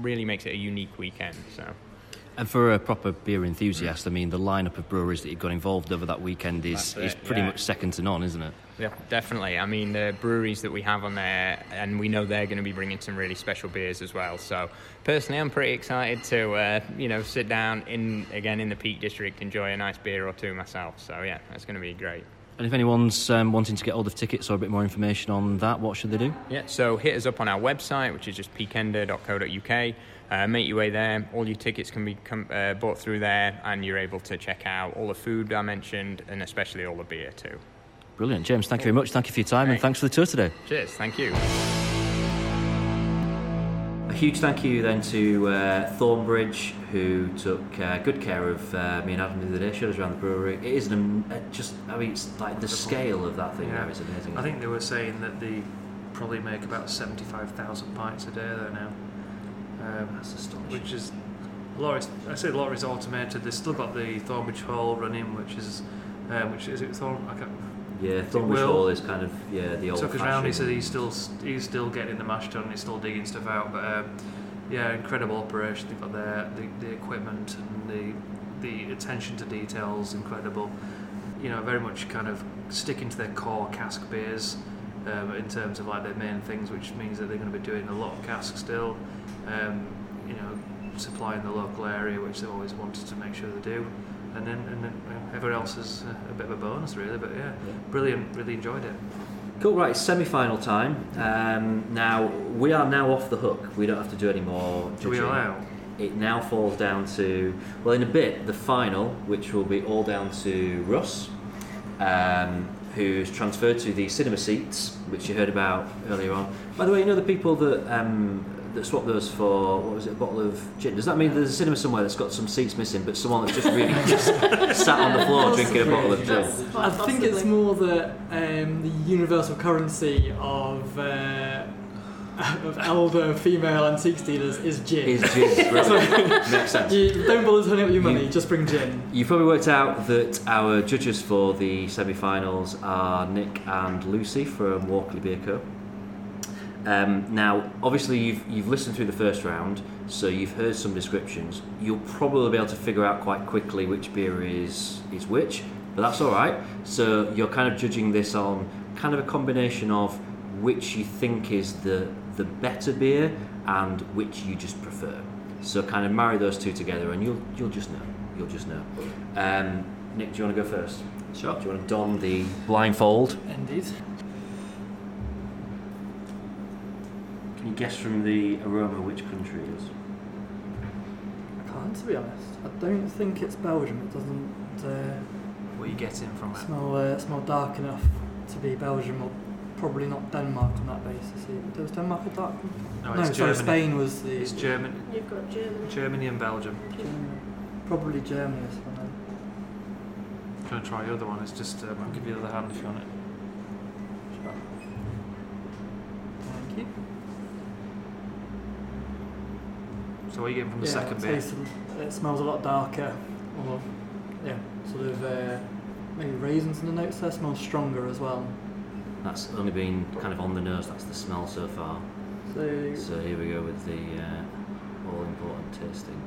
really makes it a unique weekend. So. And for a proper beer enthusiast, I mean, the lineup of breweries that you've got involved over that weekend is, That's is pretty yeah. much second to none, isn't it? Yeah, definitely. I mean, the breweries that we have on there, and we know they're going to be bringing some really special beers as well. So, personally, I'm pretty excited to, uh, you know, sit down in again in the Peak District, enjoy a nice beer or two myself. So, yeah, that's going to be great. And if anyone's um, wanting to get hold of tickets or a bit more information on that, what should they do? Yeah, so hit us up on our website, which is just peakender.co.uk. Uh, make your way there. All your tickets can be com- uh, bought through there, and you're able to check out all the food I mentioned, and especially all the beer too. Brilliant. James, thank you very much. Thank you for your time and thanks for the tour today. Cheers. Thank you. A huge thank you then to uh, Thornbridge, who took uh, good care of uh, me and Adam the other day, showed us around the brewery. It is an, uh, just, I mean, it's like the scale of that thing Yeah. now is amazing. I think they were saying that they probably make about 75,000 pints a day there now. Um, That's astonishing. which is a lot. I say a lot is automated. They've still got the Thornbridge Hall running, which is um, which is it Thorn? I can't, yeah, Will Hall is kind of, yeah, the old took us round. He said he's still he's still getting the mash done. He's still digging stuff out. But um, yeah, incredible operation. They've got their the, the equipment and the the attention to details incredible. You know, very much kind of sticking to their core cask beers um, in terms of like their main things, which means that they're going to be doing a lot of cask still. Um, you know, supplying the local area, which they've always wanted to make sure they do. And then and then everyone else is uh, a bit of a bonus, really. But yeah, brilliant. Really enjoyed it. Cool, right, semi final time. Um, now, we are now off the hook. We don't have to do any more. Do we judging. allow? It now falls down to, well, in a bit, the final, which will be all down to Russ, um, who's transferred to the cinema seats, which you heard about earlier on. By the way, you know the people that um, that swapped those for what was it, a bottle of gin? Does that mean there's a cinema somewhere that's got some seats missing, but someone that's just really just sat on the floor drinking a bottle of gin? I think it's more that um, the universal currency of uh, of elder female antique dealers is gin. Is gin, right. Makes sense. You don't bother turning up your money, just bring gin. You've probably worked out that our judges for the semi-finals are Nick and Lucy from Walkley Beer Co. Um, now, obviously, you've you've listened through the first round, so you've heard some descriptions. You'll probably be able to figure out quite quickly which beer is is which, but that's all right. So you're kind of judging this on kind of a combination of which you think is the the better beer and which you just prefer. So kind of marry those two together, and you'll you'll just know. You'll just know. Um, Nick, do you want to go first? Sure. Do you want to don the blindfold? Indeed. Can guess from the aroma which country it is? I can't, to be honest. I don't think it's Belgium. It doesn't uh, What are you getting from it? smell uh, smell dark enough to be Belgium, or probably not Denmark on that basis. either. Was Denmark a dark one? No, no it's sorry, Germany. Spain was the. It's German, You've got Germany. Germany and Belgium. Germany. Probably Germany. This one. then. I'm trying to try the other one. It's just um, I'll give you the other hand if you want it. Thank you. So what are you getting from the yeah, second it beer? tastes a- It smells a lot darker. Or, yeah, sort of uh, maybe raisins in the notes there. Smells stronger as well. That's only been kind of on the nose. That's the smell so far. So, So here we go with the uh, all important tasting.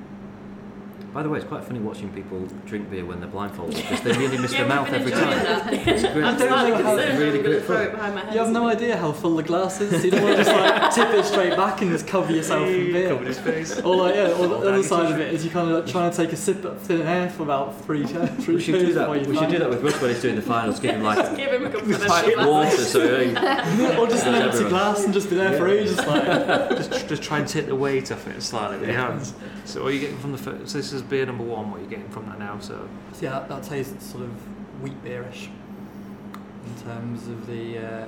By the way, it's quite funny watching people drink beer when they're blindfolded because they nearly miss their mouth every time. It's great. I don't know how It's really great fun. behind my head. you have no idea how full the glass is. You don't want to just like tip it straight back and just cover yourself in beer. Covered his face. Or like yeah, or the other side of it is you kind of like trying to take a sip of thin air for about three, three We should do that. before you We should do that it. with Russ when he's doing the finals. Give him like Give him a couple of water so he, or just an Does empty everyone. glass and just be there for ages. Like just, just try and take the weight off it slightly with your hands. So what are you getting from the first? So this is beer number one. What you're getting from that now? So So yeah, that, that tastes sort of wheat beerish in terms of the uh,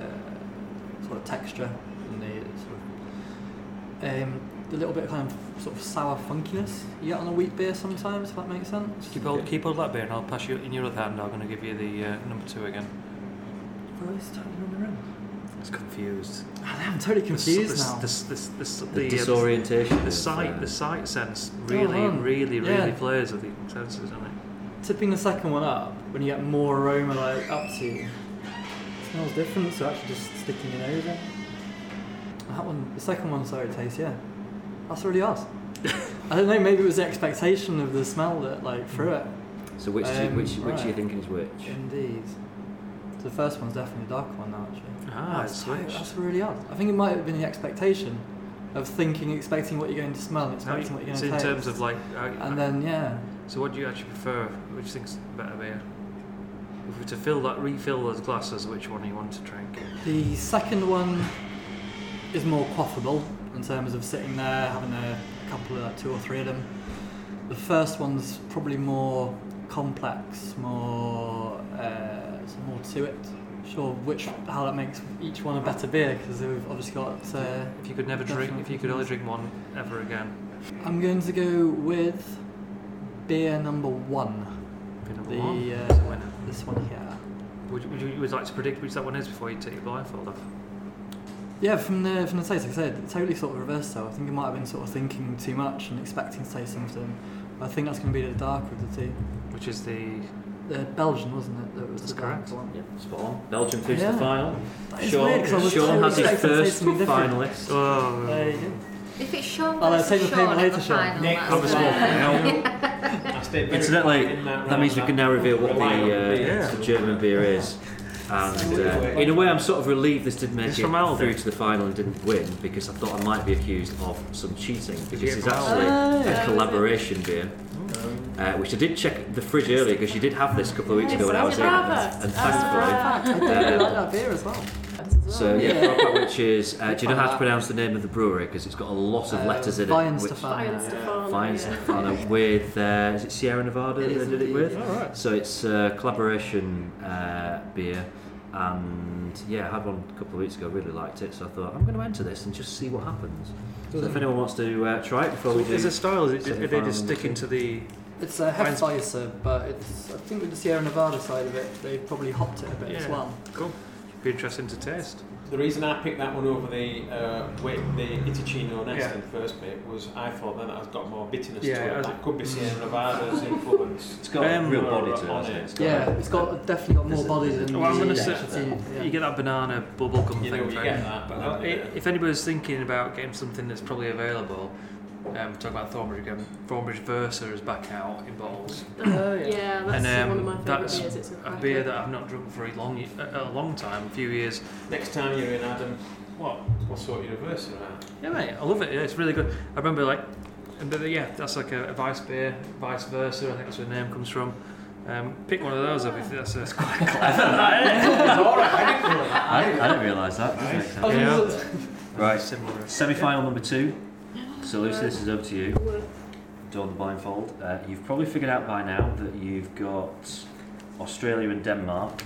sort of texture and the sort of um, the little bit of kind of sort of sour funkiness you get on a wheat beer sometimes, if that makes sense. keep hold, keep hold of that beer, and I'll pass you in your other hand. I'm going to give you the uh, number two again. Really starting on the rim. It's confused. I'm totally confused the, now. The, the, the, the, the uh, disorientation. The of, sight, uh, the sight sense really, on. really, really Yeah. plays with the senses, doesn't it? Tipping the second one up when you get more aroma like up to you, it smells different. So actually just sticking your nose in. That one, the second one, sorry, tastes yeah. That's really odd. I don't know. Maybe it was the expectation of the smell that like threw it. So which do you, Um, which which are you thinking is which? Indeed. So the first one's definitely a darker one now, actually. Ah, that's, so- that's really odd. I think it might have been the expectation of thinking, expecting what you're going to smell, and expecting what you're going in to taste. in terms of like. And then yeah, So what do you actually prefer? Which think's better beer? If we were to fill that, refill those glasses, which one do you want to drink? the second one is more quaffable in terms of sitting there having a, couple of like, two or three of them. The first one's probably more complex, more uh, more to it. Sure, which how that makes each one a better beer because we've obviously got. Uh, If you could never drink, if you could only drink one ever again, I'm going to go with beer number one. be number The one. uh, this one here. Would, you- would you would like to predict which that one is before you take your blindfold off? Yeah, from the from the taste, like I said, totally sort of reversed. So I think it might have been sort of thinking too much and expecting to taste something. But I think that's going to be the darker of the two. Which is the The Belgian, wasn't it? That was That's the correct. one. Yeah, spot on. Belgium through to Yeah. the final. Sean, weird, 'cause I was Sean totally has his expecting to taste first finalist. oh There you. If it's Sean I'll, uh, take the Sean payment later, Sean. final, Nick, that's have a where- I stayed Incidentally, that that means we can now reveal what the, uh, beer. the German beer is. And uh, in a way, I'm sort of relieved this didn't make It's it from through to the final and didn't win because I thought I might be accused of some cheating because you it's actually Aldi? a collaboration beer. Uh, which I did check the fridge earlier because you did have this a couple of weeks ago when I was in, and, and thankfully. I um, like that beer as well. So yeah, Proper, which is. Uh, do you know how to pronounce the name of the brewery? Because it's got a lot of Uh, letters in Vian it. which- Stefano. Vian Stefano, Vian yeah. With uh, is it Sierra Nevada It that is they did it with? indeed. All right. So it's a collaboration uh, beer, and yeah, I had one a couple of weeks ago. Really liked it, so I thought I'm going to enter this and just see what happens. So if anyone wants to uh, try it before we do, Is it style? Is it, are they just number sticking to the? It's a Mine's- Hefeweizen, but it's I think with the Sierra Nevada side of it, they probably hopped it a bit as Yeah. well. Cool. Be interesting to taste. The reason I picked that one over the uh, wait, the Hitachino Nest Yeah. in the first bit was I thought that has got more bitterness Yeah, to it it. That could be Sierra Nevada's influence. It's got Um, a real body to it. hasn't it. it? It's got Yeah, a- it's got definitely got more There's a- body than Well, I'm the going to say yeah. you get that banana bubblegum You know, thing. you right? get that, But but uh, i- if anybody's thinking about getting something that's probably available, um, talk about Thornbridge again. Thornbridge Versa is back out in bottles, Oh, yeah. yeah, that's and um, one of my favourite that's beers. It's a, a beer that I've not drunk for a long, a, a long time, a few years. Next time you're in Adam, what? What sort of reverse around? Yeah, mate, I love it. Yeah, it's really good. I remember like, and the, yeah, that's like a, a vice beer, vice versa. I think that's where the name comes from. Um, pick one of those up if that's, that's quite clever. I, I didn't realise that. Doesn't. Yeah. Right, semi-final number two. So Lucy, this is over to you. Dawn the blindfold. Uh, you've probably figured out by now that you've got Australia and Denmark.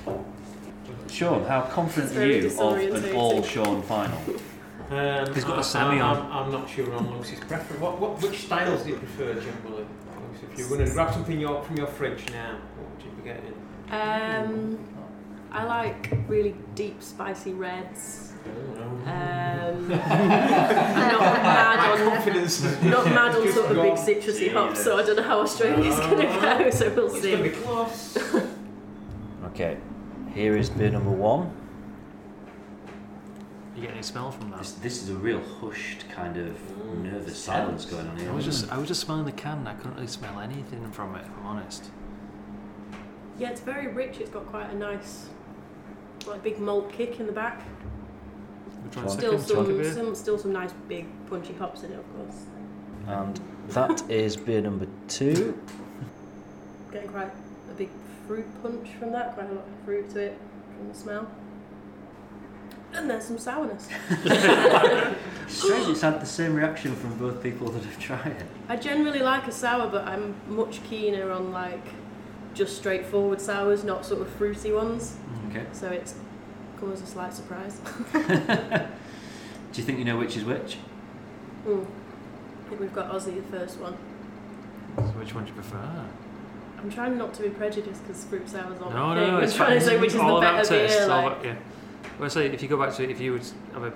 Sean, how confident are you of an all-Sean final? Um, He's got a I- semi I- on. I'm, I'm not sure on Lucy's preference. What, what, which styles do you prefer generally? Lucy, If you're going to grab something your, from your fridge now, what would you be getting? Um, I like really deep, spicy reds. Um, I'm not mad on confidence. not mad on sort of big gone. citrusy hops, so I don't know how Australia's going to go. So we'll It's going to be see. close. Okay, here is beer number one. You get any smell from that? This, this is a real hushed kind of nervous silence going on here. I was just I was just smelling the can. and I couldn't really smell anything from it. If I'm honest. Yeah, it's very rich. It's got quite a nice, like big malt kick in the back. Which one's Still second? Some, beer? some, still some nice big punchy hops in it, of course. And that is beer number two. Getting quite a big fruit punch from that. Quite a lot of fruit to it from the smell. And there's some sourness. Strange, it's had the same reaction from both people that have tried it. I generally like a sour, but I'm much keener on like just straightforward sours, not sort of fruity ones. Mm, okay. So it's come as a slight surprise. Do you think you know which is which? Mm. I think we've got Aussie the first one. So which one do you prefer? I'm trying not to be prejudiced because fruit sours are No, my no, thing. no. I'm It's trying fine. to say which is all the about better taste. beer. it's all Like, about- yeah. Well, I say if you go back to if you would have a, a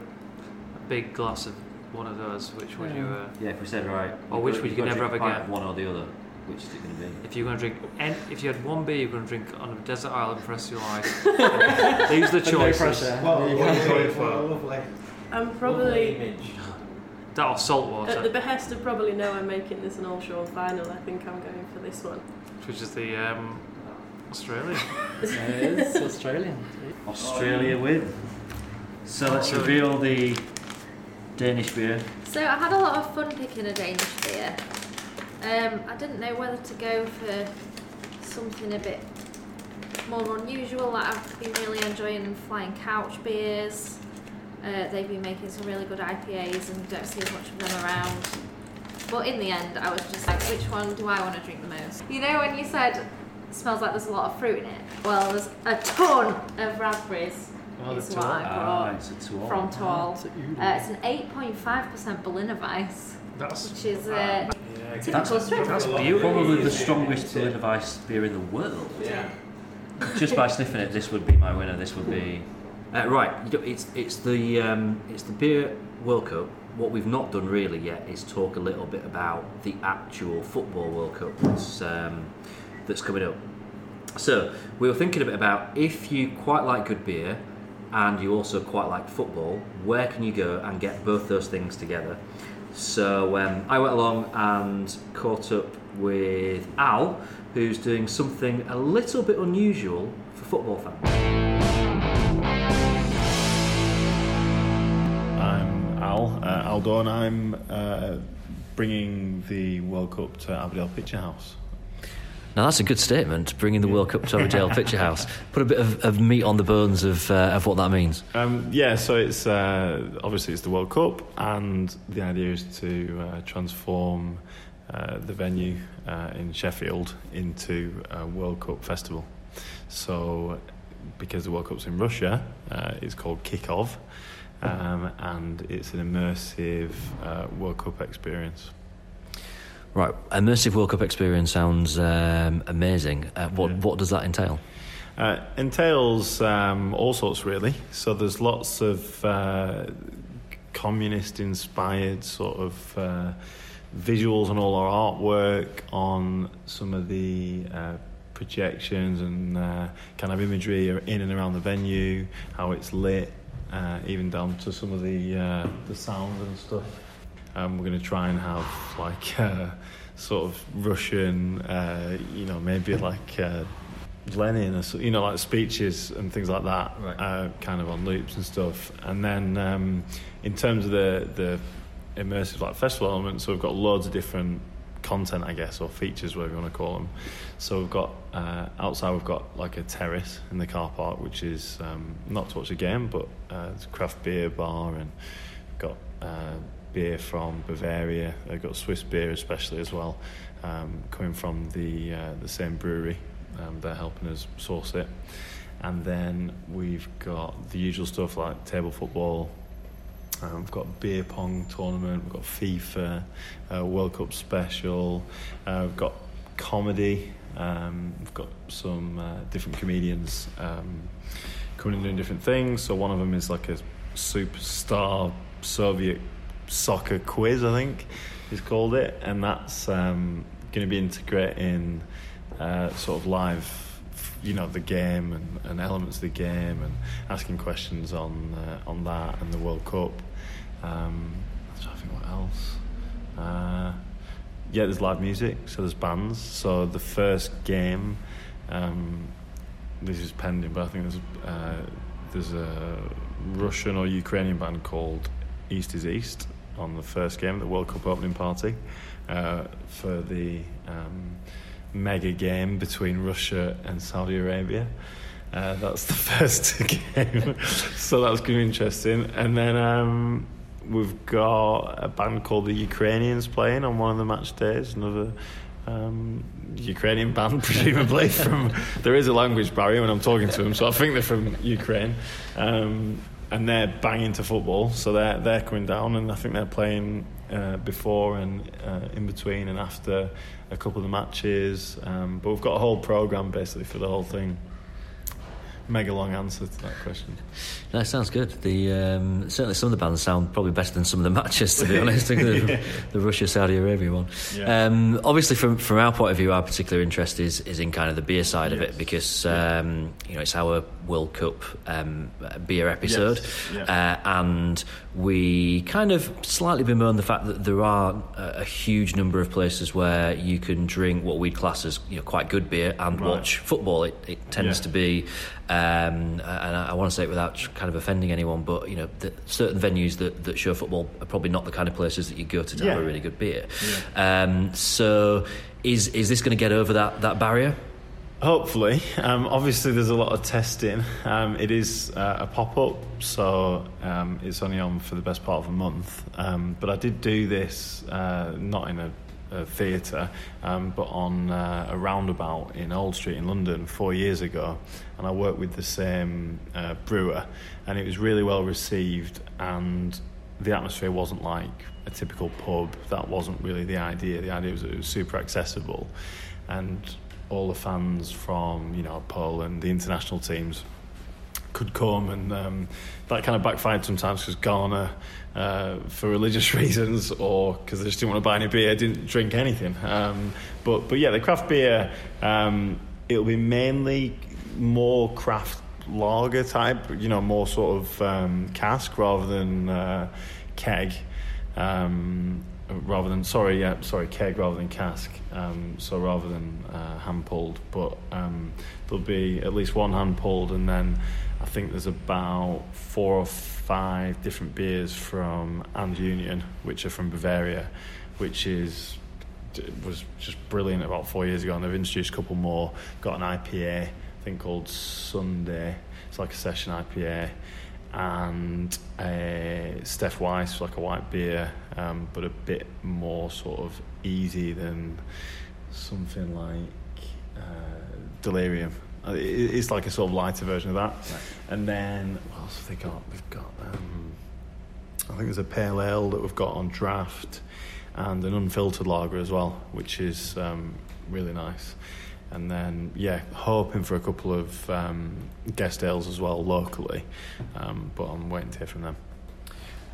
big glass of one of those, which would you? Uh, Yeah, if we said right. Or which would you've you never drink have again? One or the other. Which is it going to be? if you're going to drink, and if you had one beer you're going to drink on a desert island for the rest of your life, these are the No choices. pressure. Well, you what can't a lovely- for what a it. lovely, I'm lovely probably image. that or salt at the behest of probably know I'm making this an all Sean final. I think I'm going for this one. which is the um, Australia. it is Australian. Australia win. So let's reveal the Danish beer. So I had a lot of fun picking a Danish beer. Um, I didn't know whether to go for something a bit more unusual. Like I've been really enjoying Flying Couch beers. Uh, they've been making some really good IPAs and don't see as much of them around. But in the end, I was just like, which one do I want to drink the most? You know, when you said smells like there's a lot of fruit in it. Well, there's a ton of raspberries. Oh, the is what I Ah, it's a two from Tall. It's. Uh, it's an 8.5% Berliner Weiss, That's which is uh, Yeah, typical strength. that's Probably beautiful. Probably the strongest Berliner Weiss beer in the world. Yeah. Just by sniffing it, this would be my winner. This would be uh, right. It's it's the um, it's the beer World Cup. What we've not done really yet is talk a little bit about the actual football World Cup that's um, that's coming up. So we were thinking a bit about if you quite like good beer and you also quite like football, where can you go and get both those things together? So um, I went along and caught up with Al, who's doing something a little bit unusual for football fans. I'm Al, uh, Al Dawn. I'm uh, bringing the World Cup to Abbeydale Picture House. Now that's a good statement. Bringing the World Cup to Abbeydale Picture House. Put a bit of, of meat on the bones of uh, of what that means. Um, yeah, so it's uh, obviously it's the World Cup, and the idea is to uh, transform uh, the venue uh, in Sheffield into a World Cup festival. So, because the World Cup's in Russia, uh, it's called Kickoff, um, and it's an immersive uh, World Cup experience. Right, immersive World Cup experience sounds um, amazing. Uh, what Yeah. what does that entail? Uh, entails um, all sorts, really. So there's lots of uh, communist-inspired sort of uh, visuals and all our artwork on some of the uh, projections and uh, kind of imagery in and around the venue, how it's lit, uh, even down to some of the uh, the sound and stuff. Um, we're going to try and have like uh, sort of Russian, uh, you know, maybe like uh, Lenin, or so, you know, like speeches and things like that, Right. uh, kind of on loops and stuff. And then um, in terms of the the immersive like festival elements, so we've got loads of different content, I guess, or features, whatever you want to call them. So we've got uh, outside, we've got like a terrace in the car park, which is um, not to watch a game, but uh, it's a craft beer bar, and got uh, beer from Bavaria. They've got Swiss beer, especially as well, um, coming from the uh, the same brewery. Um, they're helping us source it, and then we've got the usual stuff like table football. Um, we've got beer pong tournament. We've got FIFA, uh, World Cup special. Uh, we've got comedy. Um, we've got some uh, different comedians um, coming and doing different things. So one of them is like a superstar Soviet soccer quiz, I think he's called it, and that's um, going to be integrating uh, sort of live. You know the game and, and elements of the game, and asking questions on uh, on that and the World Cup. Um, I'm trying to think what else. Uh, yeah, there's live music, so there's bands. So the first game, um, this is pending, but I think there's uh, there's a Russian or Ukrainian band called East is East on the first game, the World Cup opening party, uh, for the um, mega game between Russia and Saudi Arabia. Uh, that's the first game, so that's going to be interesting. And then um, we've got a band called the Ukrainians playing on one of the match days. Another um, Ukrainian band, presumably from. There is a language barrier when I'm talking to them, so I think they're from Ukraine. Um, and they're banging to football, so they're they're coming down, and I think they're playing uh, before and uh, in between and after a couple of the matches. Um, but we've got a whole program basically for the whole thing. Mega long answer to that question. That sounds good. The um, certainly some of the bands sound probably better than some of the matches, to be honest. the, Yeah. the Russia Saudi Arabia one. Yeah. Um, obviously, from from our point of view, our particular interest is is in kind of the beer side of it because um, you know it's our World Cup um, beer episode, Yes. uh, and we kind of slightly bemoan the fact that there are a, huge number of places where you can drink what we'd class as you know, quite good beer and Right. watch football. It, it tends Yeah. to be, um, and I, I want to say it without kind of offending anyone, but you know, the, certain venues that, that show football are probably not the kind of places that you go to to have a really good beer. Um, so, is is this going to get over that that barrier? Hopefully. Um, obviously, there's a lot of testing. Um, it is uh, a pop up, so um, it's only on for the best part of a month. Um, but I did do this uh, not in a, a theatre, um, but on uh, a roundabout in Old Street in London four years ago. And I worked with the same uh, brewer, and it was really well received. And the atmosphere wasn't like a typical pub. That wasn't really the idea. The idea was it was super accessible, and all the fans from you know Poland, the international teams, could come, and um, that kind of backfired sometimes because Ghana, uh, for religious reasons or because they just didn't want to buy any beer, didn't drink anything. Um, but but yeah, the craft beer, um, it'll be mainly more craft lager type, you know, more sort of um, cask rather than uh, keg. Um, rather than sorry, yeah, sorry, keg rather than cask. Um, so rather than uh, hand pulled, but um, there'll be at least one hand pulled, and then I think there's about four or five different beers from And Union, which are from Bavaria, which is was just brilliant about four years ago, and they've introduced a couple more. Got an IPA, I think called Sunday. It's like a session IPA, and uh, Steph Weiss, like a white beer, um, but a bit more sort of easy than something like uh, Delirium. Uh, It's like a sort of lighter version of that. And then what else have they got? We've got. Um, I think there's a pale ale that we've got on draft, and an unfiltered lager as well, which is um, really nice. And then yeah, hoping for a couple of um, guest ales as well locally, um, but I'm waiting to hear from them.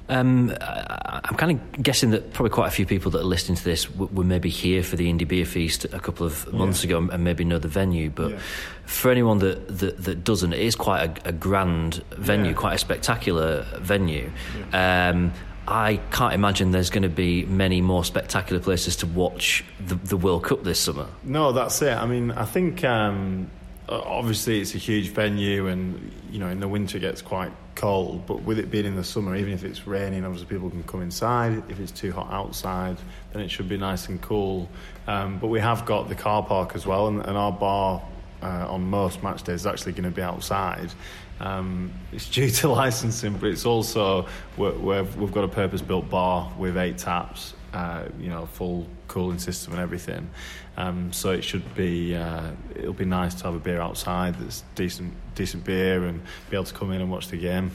Um, I- I'm kind of guessing that probably quite a few people that are listening to this w- were maybe here for the Indie Beer Feast a couple of months Yeah. ago and maybe know the venue. But Yeah. for anyone that, that, that doesn't, it is quite a, a grand venue, Yeah. quite a spectacular venue. Um, I can't imagine there's going to be many more spectacular places to watch the, the World Cup this summer. No, that's it. I mean, I think um, obviously it's a huge venue, and you know, in the winter it gets quite cold. But with it being in the summer, even if it's raining, obviously people can come inside. If it's too hot outside, then it should be nice and cool. Um, but we have got the car park as well, and, and our bar uh, on most match days is actually going to be outside. Um, it's due to licensing, but it's also we're, we've got a purpose-built bar with eight taps, uh, you know, full cooling system and everything. Um, so it should be uh, it'll be nice to have a beer outside that's decent decent beer and be able to come in and watch the game.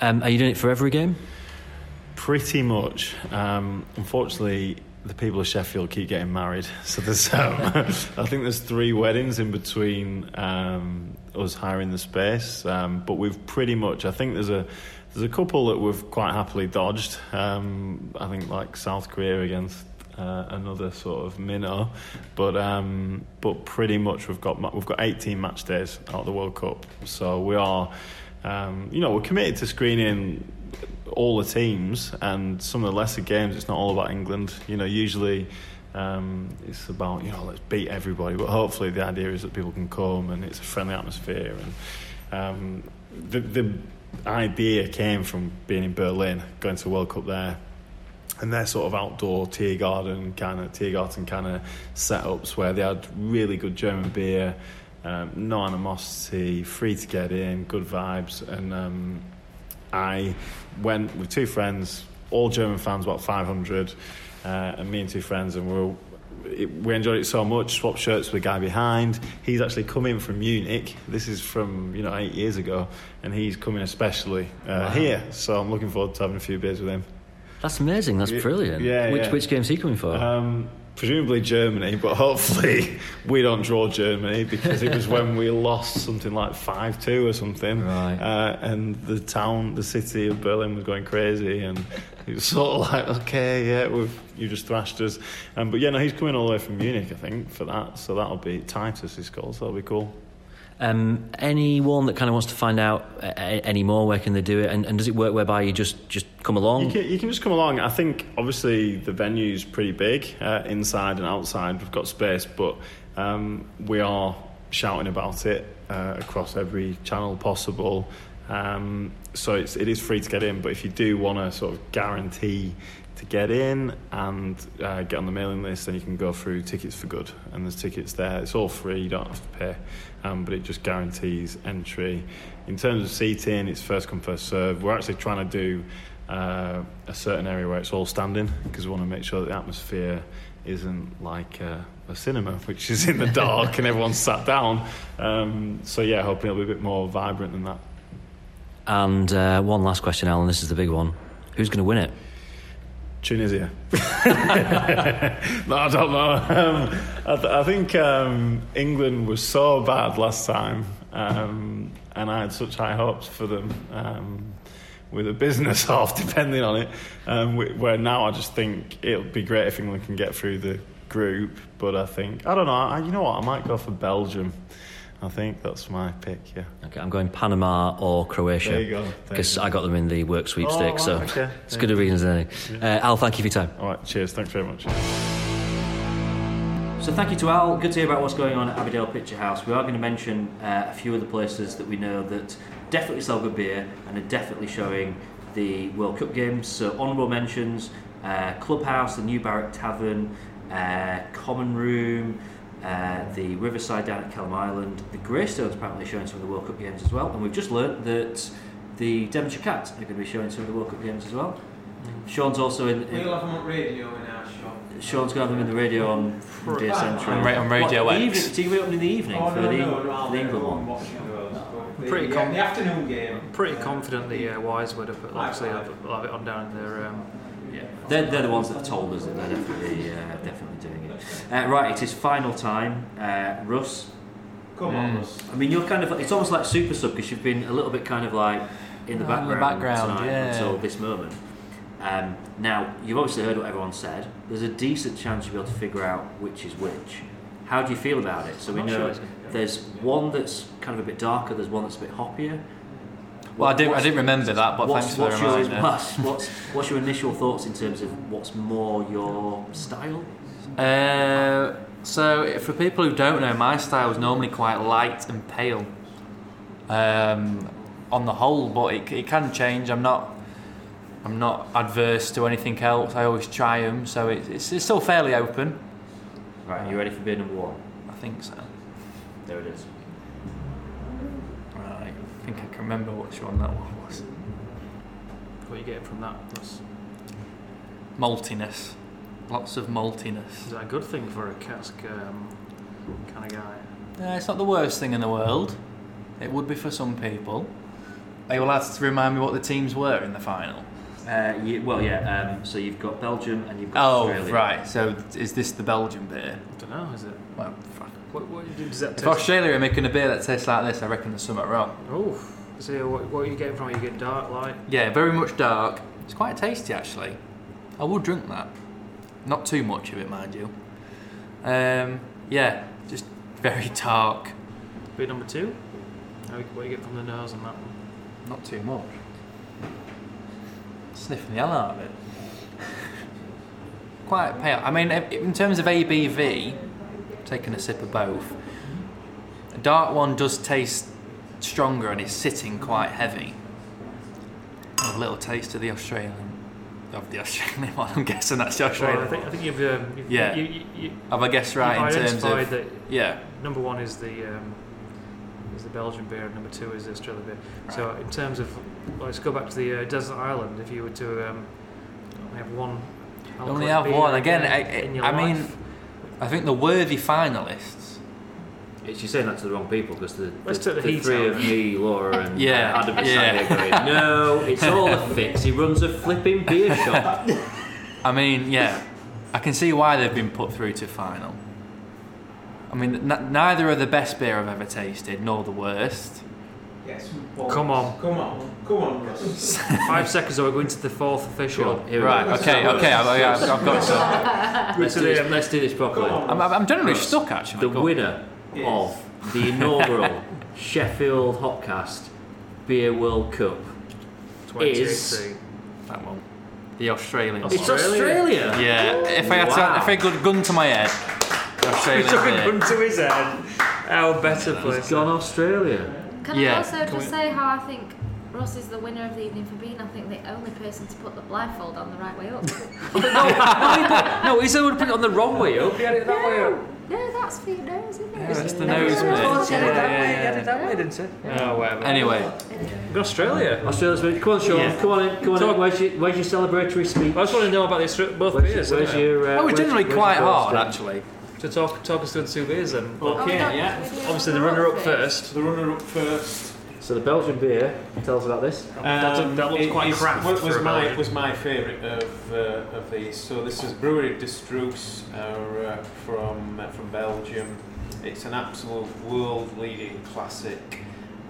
Um, are you doing it for every game? Pretty much. Um, unfortunately, the people of Sheffield keep getting married, so there's um, I think there's three weddings in between um, us hiring the space. Um, but we've pretty much. I think there's a there's a couple that we've quite happily dodged. Um, I think like South Korea against. Uh, another sort of minnow, but um, but pretty much we've got we've got 18 match days out of the World Cup, so we are um, you know, we're committed to screening all the teams and some of the lesser games. It's not all about England. You know, usually um, it's about you know let's beat everybody. But hopefully the idea is that people can come and it's a friendly atmosphere. And um, the the idea came from being in Berlin, going to World Cup there. And their sort of outdoor tea garden kind of tea garden kind of setups where they had really good German beer, um, no animosity, free to get in, good vibes, and um, I went with two friends, all German fans, about 500, uh, and me and two friends, and we were, we enjoyed it so much. Swapped shirts with the guy behind. He's actually coming from Munich. This is from you know eight years ago, and he's coming especially uh, Wow. here. So I'm looking forward to having a few beers with him. That's amazing. That's brilliant. yeah, which yeah. which game's he coming for? Um, presumably Germany, but hopefully we don't draw Germany because it was when we lost something like five two or something, Right. uh, and the town, the city of Berlin was going crazy, and it was sort of like, okay, yeah, we've you just thrashed us, um, but yeah, no, he's coming all the way from Munich, I think, for that, so that'll be Titus is called, so that'll be cool. Um, anyone that kind of wants to find out uh, any more, where can they do it? And, and does it work whereby you just, just come along? You can, you can just come along. I think obviously the venue's pretty big, uh, inside and outside. We've got space, but um, we are shouting about it uh, across every channel possible. Um, so it's, it is free to get in, but if you do want to sort of guarantee to get in and uh, get on the mailing list, then you can go through Tickets for Good, and there's tickets there. It's all free; you don't have to pay, um, but it just guarantees entry. In terms of seating, it's first come first serve. We're actually trying to do uh, a certain area where it's all standing because we want to make sure that the atmosphere isn't like uh, a cinema, which is in the dark and everyone's sat down. Um, so yeah, hoping it'll be a bit more vibrant than that. And uh, one last question, Alan. This is the big one. Who's going to win it? Tunisia. no, I don't know. Um, I, th- I think um, England was so bad last time, um, and I had such high hopes for them. Um, with a business half depending on it, um, where now I just think it'll be great if England can get through the group. But I think I don't know. I, you know what? I might go for Belgium. I think that's my pick. Yeah. Okay, I'm going Panama or Croatia. There you go. Because. I got them in the work sweepstakes, Oh, so right, okay. it's good a reason as any. Uh, Al, thank you for your time. All right. Cheers. Thanks very much. So thank you to Al. Good to hear about what's going on at Abbeydale Picture House. We are going to mention uh, a few of the places that we know that definitely sell good beer and are definitely showing the World Cup games. So honourable mentions: uh, Clubhouse, the New Barrack Tavern, uh, Common Room. Uh, the Riverside down at Kelham Island, the Greystones apparently showing some of the World Cup games as well, and we've just learnt that the Devonshire Cats are going to be showing some of the World Cup games as well. Sean's also in. in We'll have them on radio in our shop. Sean's going to have them in the radio on Beer Central. On ra- on Radio what, the X. evening, so you can be up in the evening Oh, for no, the, no, no, the England I'll one. watch those, Pretty yeah, com- the afternoon game. Pretty confident the uh, Wise would have obviously have, have it on down in their. Um, Yeah, they're, they're the ones that have told us that they're definitely uh, definitely doing it. Uh, right, it is final time. Uh, Russ, Come on, Russ. I mean, you're kind of it's almost like super sub because you've been a little bit kind of like in the Oh, in the background, background, tonight yeah. until this moment. Um, now, you've obviously heard what everyone said. There's a decent chance you'll be able to figure out which is which. How do you feel about it? So we I'm not sure know it's gonna there's one that's kind of a bit darker. There's one that's a bit hoppier. Well, I didn't, I didn't remember that, but what's, thanks for what's the your, reminder. what's, what's, what's your initial thoughts in terms of what's more your style? Uh, so, for people who don't know, my style is normally quite light and pale um, on the whole, but it, it can change. I'm not. I'm not adverse to anything else. I always try them, so it's, it's, it's still fairly open. Right, you ready for beer number one? I think so. There it is. Right, I think I can remember which one that one was. what are you getting from that? That's, Maltiness, lots of maltiness. is that a good thing for a cask um, kind of guy? Uh, it's not the worst thing in the world. It would be for some people. Are you allowed to remind me what the teams were in the final? Uh, you, well, yeah. Um, so you've got Belgium and you've got Oh, Australia. right. So is this the Belgian beer? I don't know. Is it? Well, fuck. What, what does that If taste? Australia are making a beer that tastes like this, I reckon there's something wrong. Oh, so what, what are you getting from? it? You getting dark, light? Yeah, very much dark. It's quite tasty actually. I would drink that. Not too much of it, mind you. Um, yeah, just very dark. Beer number two. How, what do you get from the nose on that one? Not too much. Sniffing the hell out of it. Quite pale. I mean, in terms of ABV, taking a sip of both, a dark one does taste stronger and is sitting quite heavy. A little taste of the Australian, of the Australian one. I'm guessing that's the Well, Australian. I think I think you've, um, you've Yeah. You, you, you, Have I guessed right in terms identified of? that Yeah. number one is the um, is the Belgian beer, and number two is the Australian beer. So in terms of, well, let's go back to the uh, desert island. If you were to um, only have one, Only have one. Again, in I, I mean, I think the worthy finalists. It's you're saying that to the wrong people because the, the, the the heat three out of me, Laura, and Yeah, uh, Adam is yeah. sat here going, no, it's all a fix. He runs a flipping beer shop. I mean, yeah, I can see why they've been put through to final. I mean, n- neither are the best beer I've ever tasted, nor the worst. Yes. Come on. Come on. Come on, Russ. five seconds, or we're going to the fourth official. Here Right, go. okay, okay, I've, I've I've got some. Let's do this, let's do this properly. On. I'm, I'm generally stuck actually. The Go winner Yes. of the inaugural Sheffield Hopcast Beer World Cup. 2018. That one. The Australian. It's Australia. Yeah, if I had Wow. to, if I could gun to my head, the He took a beer. gun to his head. How better He's place. gone Australia. Can Yeah, I also can just we- say how I think Ross is the winner of the evening for being, I think, the only person to put the blindfold on the right way up. No, he said would put it on the wrong way up. He had it that way up. No, that's for your nose, isn't it? Yeah, that's the No, nose no, bit. no, no, Yeah, no, yeah, no, yeah. no, no, that way, didn't it? Oh, whatever. Anyway, Australia. Australia's winner. Come on, Sean. Yeah. Come on in. Come on Talk- in. Where's your, where's your celebratory speech? I just want to know about this, Austra- both Where's, beers. your, where's innit? your, uh, oh, we're generally quite hard first actually. To talk, talk us through the two beers then. Oh, Okay, don't- yeah. Obviously, the the runner-up first. first. The runner-up first. So the Belgian beer. Tell us about this. That- Um, that looks it quite is- craft Was, was my was my favourite of uh, of these. So this is Brewery De Struise uh, uh, from uh, from Belgium. It's an absolute world-leading classic.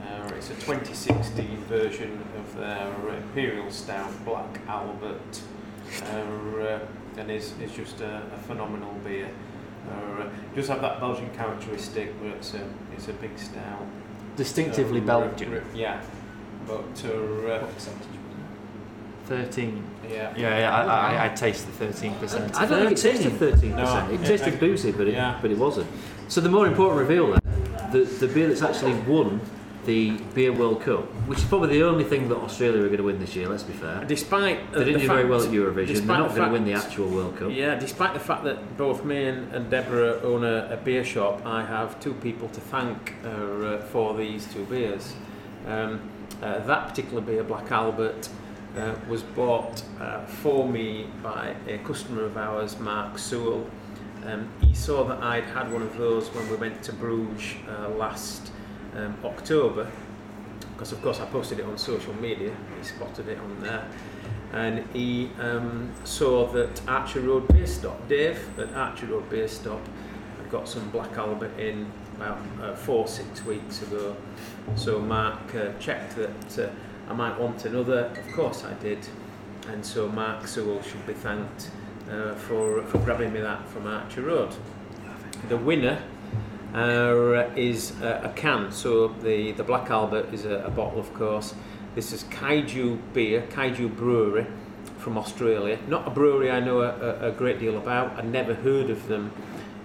Uh, it's a 2016 version of their Imperial Stout Black Albert, uh, uh, and is is just a, a phenomenal beer. Uh, it does have that Belgian characteristic, but it's a it's a big stout. Distinctively Uh, Belgian. r- r- yeah, but uh, uh, Thirteen. yeah. Yeah, yeah. I, I, I taste the thirteen percent. I don't think it tasted 13%. No. it tasted boozy, but it, Yeah. but it wasn't. So the more important reveal then, the, the beer that's actually won the Beer World Cup, which is probably the only thing that Australia are going to win this year. Let's be fair. Despite They didn't the do very well at Eurovision. They're not the going to win the actual World Cup. Yeah, despite the fact that both me and, and Deborah own a, a beer shop, I have two people to thank uh, uh, for these two beers. Um, uh, that particular beer, Black Albert, uh, was bought uh, for me by a customer of ours, Mark Sewell. Um, he saw that I'd had one of those when we went to Bruges uh, last um, October, because of course I posted it on social media. He spotted it on there, and he um, saw that Archer Road Beer Stop, Dave at Archer Road Beer Stop, had got some Black Albert in about uh, four six weeks ago. So Mark uh, checked that uh, I might want another. Of course I did, and so Mark Sewell should be thanked uh, for for grabbing me that from Archer Road. The winner uh, is uh, a can. So the, the Black Albert is a, a bottle, of course. This is Kaiju beer, Kaiju Brewery from Australia. Not a brewery I know a, a, a great deal about. I'd never heard of them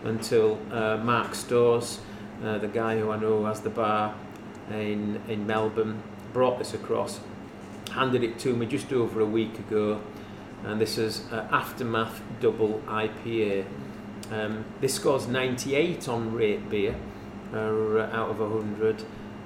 until uh, Mark Stores, uh, the guy who I know has the bar in, in Melbourne, brought this across, handed it to me just over a week ago. And this is uh, Aftermath Double IPA. Um, scores 98 on rate beer uh, out of 100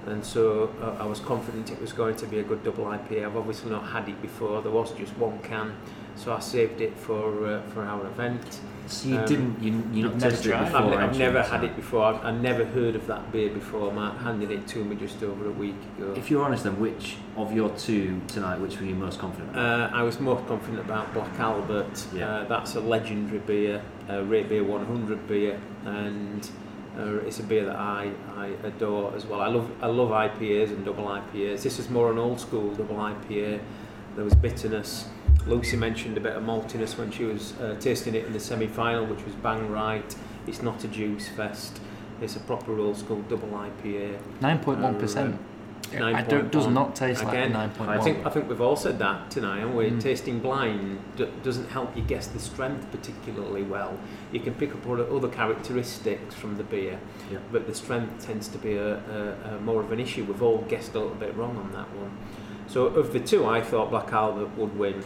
and so uh, I was confident it was going to be a good double IPA. I've obviously not had it before, there was just one can so I saved it for uh, for our event. So you Um, didn't, you, you not never tested it before? I've, ne- I've never had it before, I've, I've never heard of that beer before, Mark handed it to me just over a week ago. If you're honest, then which of your two tonight, which were you most confident? about? Uh, I was most confident about Black Albert. Yeah. Uh, that's a legendary beer, a Rate Beer 100 beer, and uh, it's a beer that I, I adore as well. I love I love IPAs and double IPAs. This is more an old school double IPA. There was bitterness. Lucy mentioned a bit of maltiness when she was uh, tasting it in the semi-final, which was bang right. It's not a juice fest. It's a proper old school double IPA. Nine point one percent. Uh, I don't, does not taste like Again, nine point I think I think we've all said that tonight, haven't we? Mm. Tasting blind d- doesn't help you guess the strength particularly well. You can pick up other other characteristics from the beer, Yeah. but the strength tends to be a, a, a more of an issue. We've all guessed a little bit wrong on that one. So of the two, I thought Black Albert would win,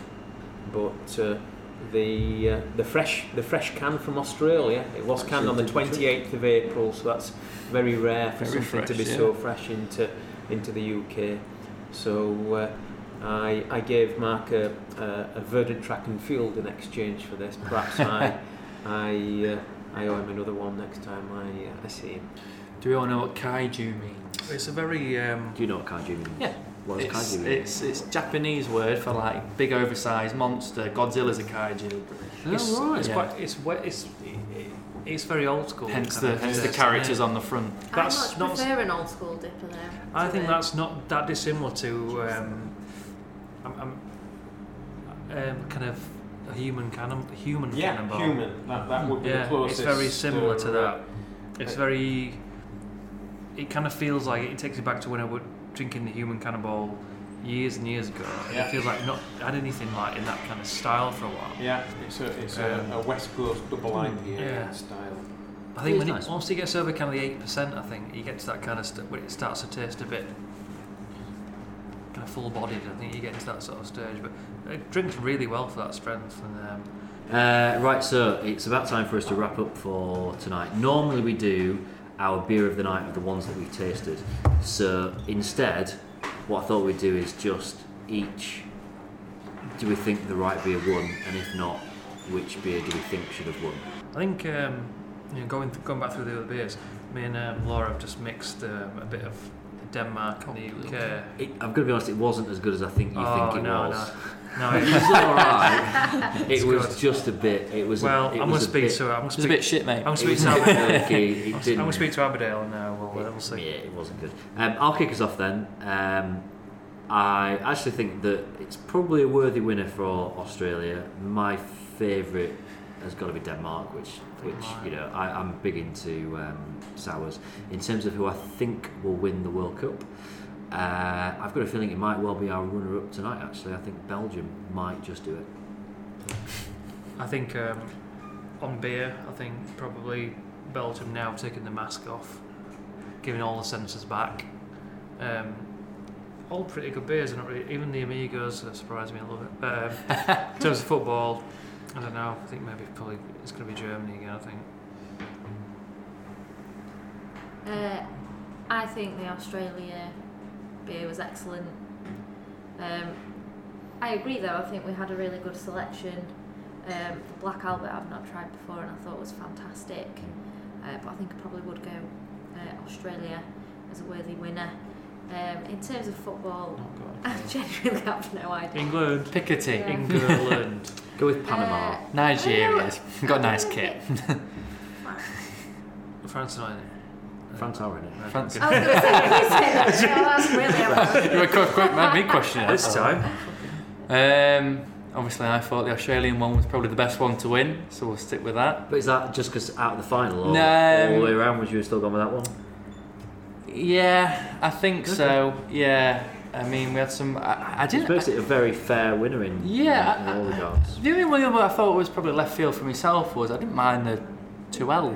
but uh, the uh, the fresh the fresh can from Australia. It was canned on the 28th of April, so that's very rare for Very something to be yeah. so fresh into into the UK. So uh, I I gave Mark a, a, a verdant track and field in exchange for this. Perhaps I I uh, I owe him another one next time I uh, I see him. Do we all know what kaiju means? It's a very um, Do you know what kaiju means? Yeah. What does It's, kaiju mean? it's it's Japanese word for like big oversized monster. Godzilla's a kaiju. it's, Oh, right. it's Yeah. quite it's we- it's it's very old school. Hence the hence the characters yeah. on the front. That's I much not- prefer an old school dipper though. I think the- that's not that dissimilar to um, I'm, I'm, um, kind of a human cannon, human cannonball. That, that would be Yeah, it's very similar to uh, that. It's very. It kind of feels like it takes you back to when I was drinking the human cannonball years and years ago. Yeah. It feels like not had anything like in that kind of style for a while. Yeah, it's a it's Um, a, a West Coast double IPA yeah. style. I think It when is it, once it gets over kind of the eight percent, I think you get to that kind of st- when it starts to taste a bit kind of full bodied. I think you get into that sort of stage, but it drinks really well for that strength. And um, Uh, right, so it's about time for us to wrap up for tonight. Normally we do our beer of the night of the ones that we've tasted. So instead, what I thought we'd do is just each. Do we think the right beer won, and if not, which beer do we think should have won? I think um, you know, going th- going back through the other beers, me and um, Laura have just mixed um, a bit of Denmark and the UK. It, I'm going to be honest, it wasn't as good as I think you Oh, think it no, was. No, no, it it- was alright. It's it was good. just a bit. It was. Well, a, it I'm gonna speak bit, to. I'm gonna It speak. a bit shit, mate. I'm gonna It speak to. Abbeydale. I'm gonna speak to Abbeydale and uh, we'll, uh, we'll see. Yeah, it wasn't good. Um, I'll kick us off then. Um, I actually think that it's probably a worthy winner for Australia. My favourite has got to be Denmark, which, which you know, I, I'm big into um, sours. In terms of who I think will win the World Cup, uh, I've got a feeling it might well be our runner-up tonight. Actually, I think Belgium might just do it. I think um, on beer, I think probably Belgium now taking the mask off, giving all the senses back, Um, all pretty good beers, are not really. Even the Amigos surprised me a little bit. Um, in terms of football, I don't know. I think maybe probably it's going to be Germany again. I think. Uh, I think the Australia beer was excellent. Um, I agree though, I think we had a really good selection. Um, the Black Albert I've not tried before and I thought was fantastic. Uh, but I think I probably would go uh, Australia as a worthy winner. Um, in terms of football, I genuinely have no idea. England. Pickety. Yeah. England. Go with Panama. Uh, Nigeria's I got a nice kit. France and France are in it. France. I was going to say, you say that. That's really you were quick, quick, made me question it. This time. Um, obviously, I thought the Australian one was probably the best one to win, so we'll stick with that. But is that just because out of the final, or No, all the way around? Would you have still gone with that one? Yeah, I think so. Yeah, I mean, we had some. I, I It's didn't. basically a very fair winner in, Yeah, in, I- all regards. The only one that I thought was probably left field for myself was I didn't mind the To Øl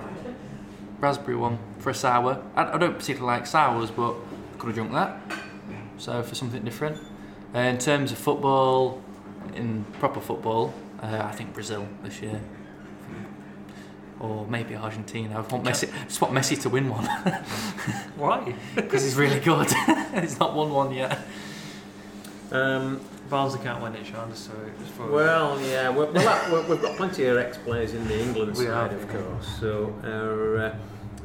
raspberry one for a sour. I, I don't particularly like sours, but could have drunk that. So for something different. Uh, in terms of football, in proper football, uh, I think Brazil this year. Or maybe Argentina. I want Messi. I just want Messi to win one Why? because he's really good. he's not won one yet. Um, Barnsley can't win it, Sean. So it's for well, yeah, we well, that, we- we've got plenty of ex-players in the England We side, have, of yeah. course. So, uh,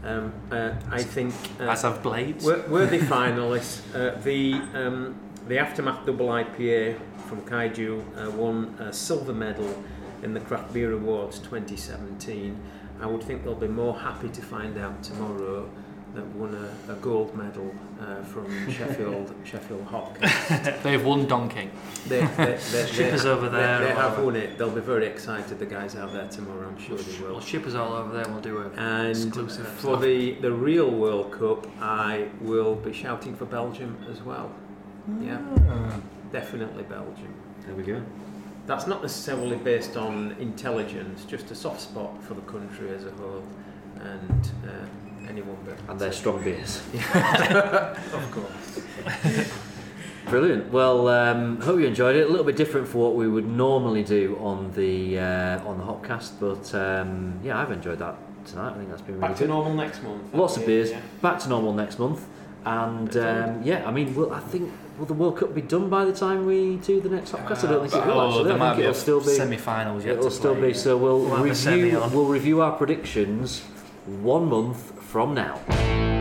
um, uh, I think uh, As have Blades. wor- worthy finalists. Uh, the um, the aftermath double IPA from Kaiju uh, won a silver medal in the Craft Beer Awards 2017. I would think they'll be more happy to find out tomorrow that won a, a gold medal uh, from Sheffield Sheffield Hopcast. They've won Donkey. They, they, they, Shippers they, over there They, they or have whatever. won it. They'll be very excited. The guys out there tomorrow, I'm sure they will. Well, shippers all over there. We'll do a And exclusive for the, the real World Cup, I will be shouting for Belgium as well. Yeah, definitely Belgium. There we go. That's not necessarily based on intelligence, just a soft spot for the country as a whole, and uh, anyone but. And they're strong beers. of course. Brilliant. Well, um, hope you enjoyed it. A little bit different for what we would normally do on the uh, on the Hopcast, but um, yeah, I've enjoyed that tonight. I think that's been really Back to good. normal next month. Lots of beers. yeah. Back to normal next month, and um, yeah, I mean, will I think will the World Cup be done by the time we do the next Hopcast? I don't think it will. Oh, Actually, I there don't might think it'll a still be. semi-finals yet It'll still play. be. So we'll We'll have a semi review. We'll review our predictions one month from now.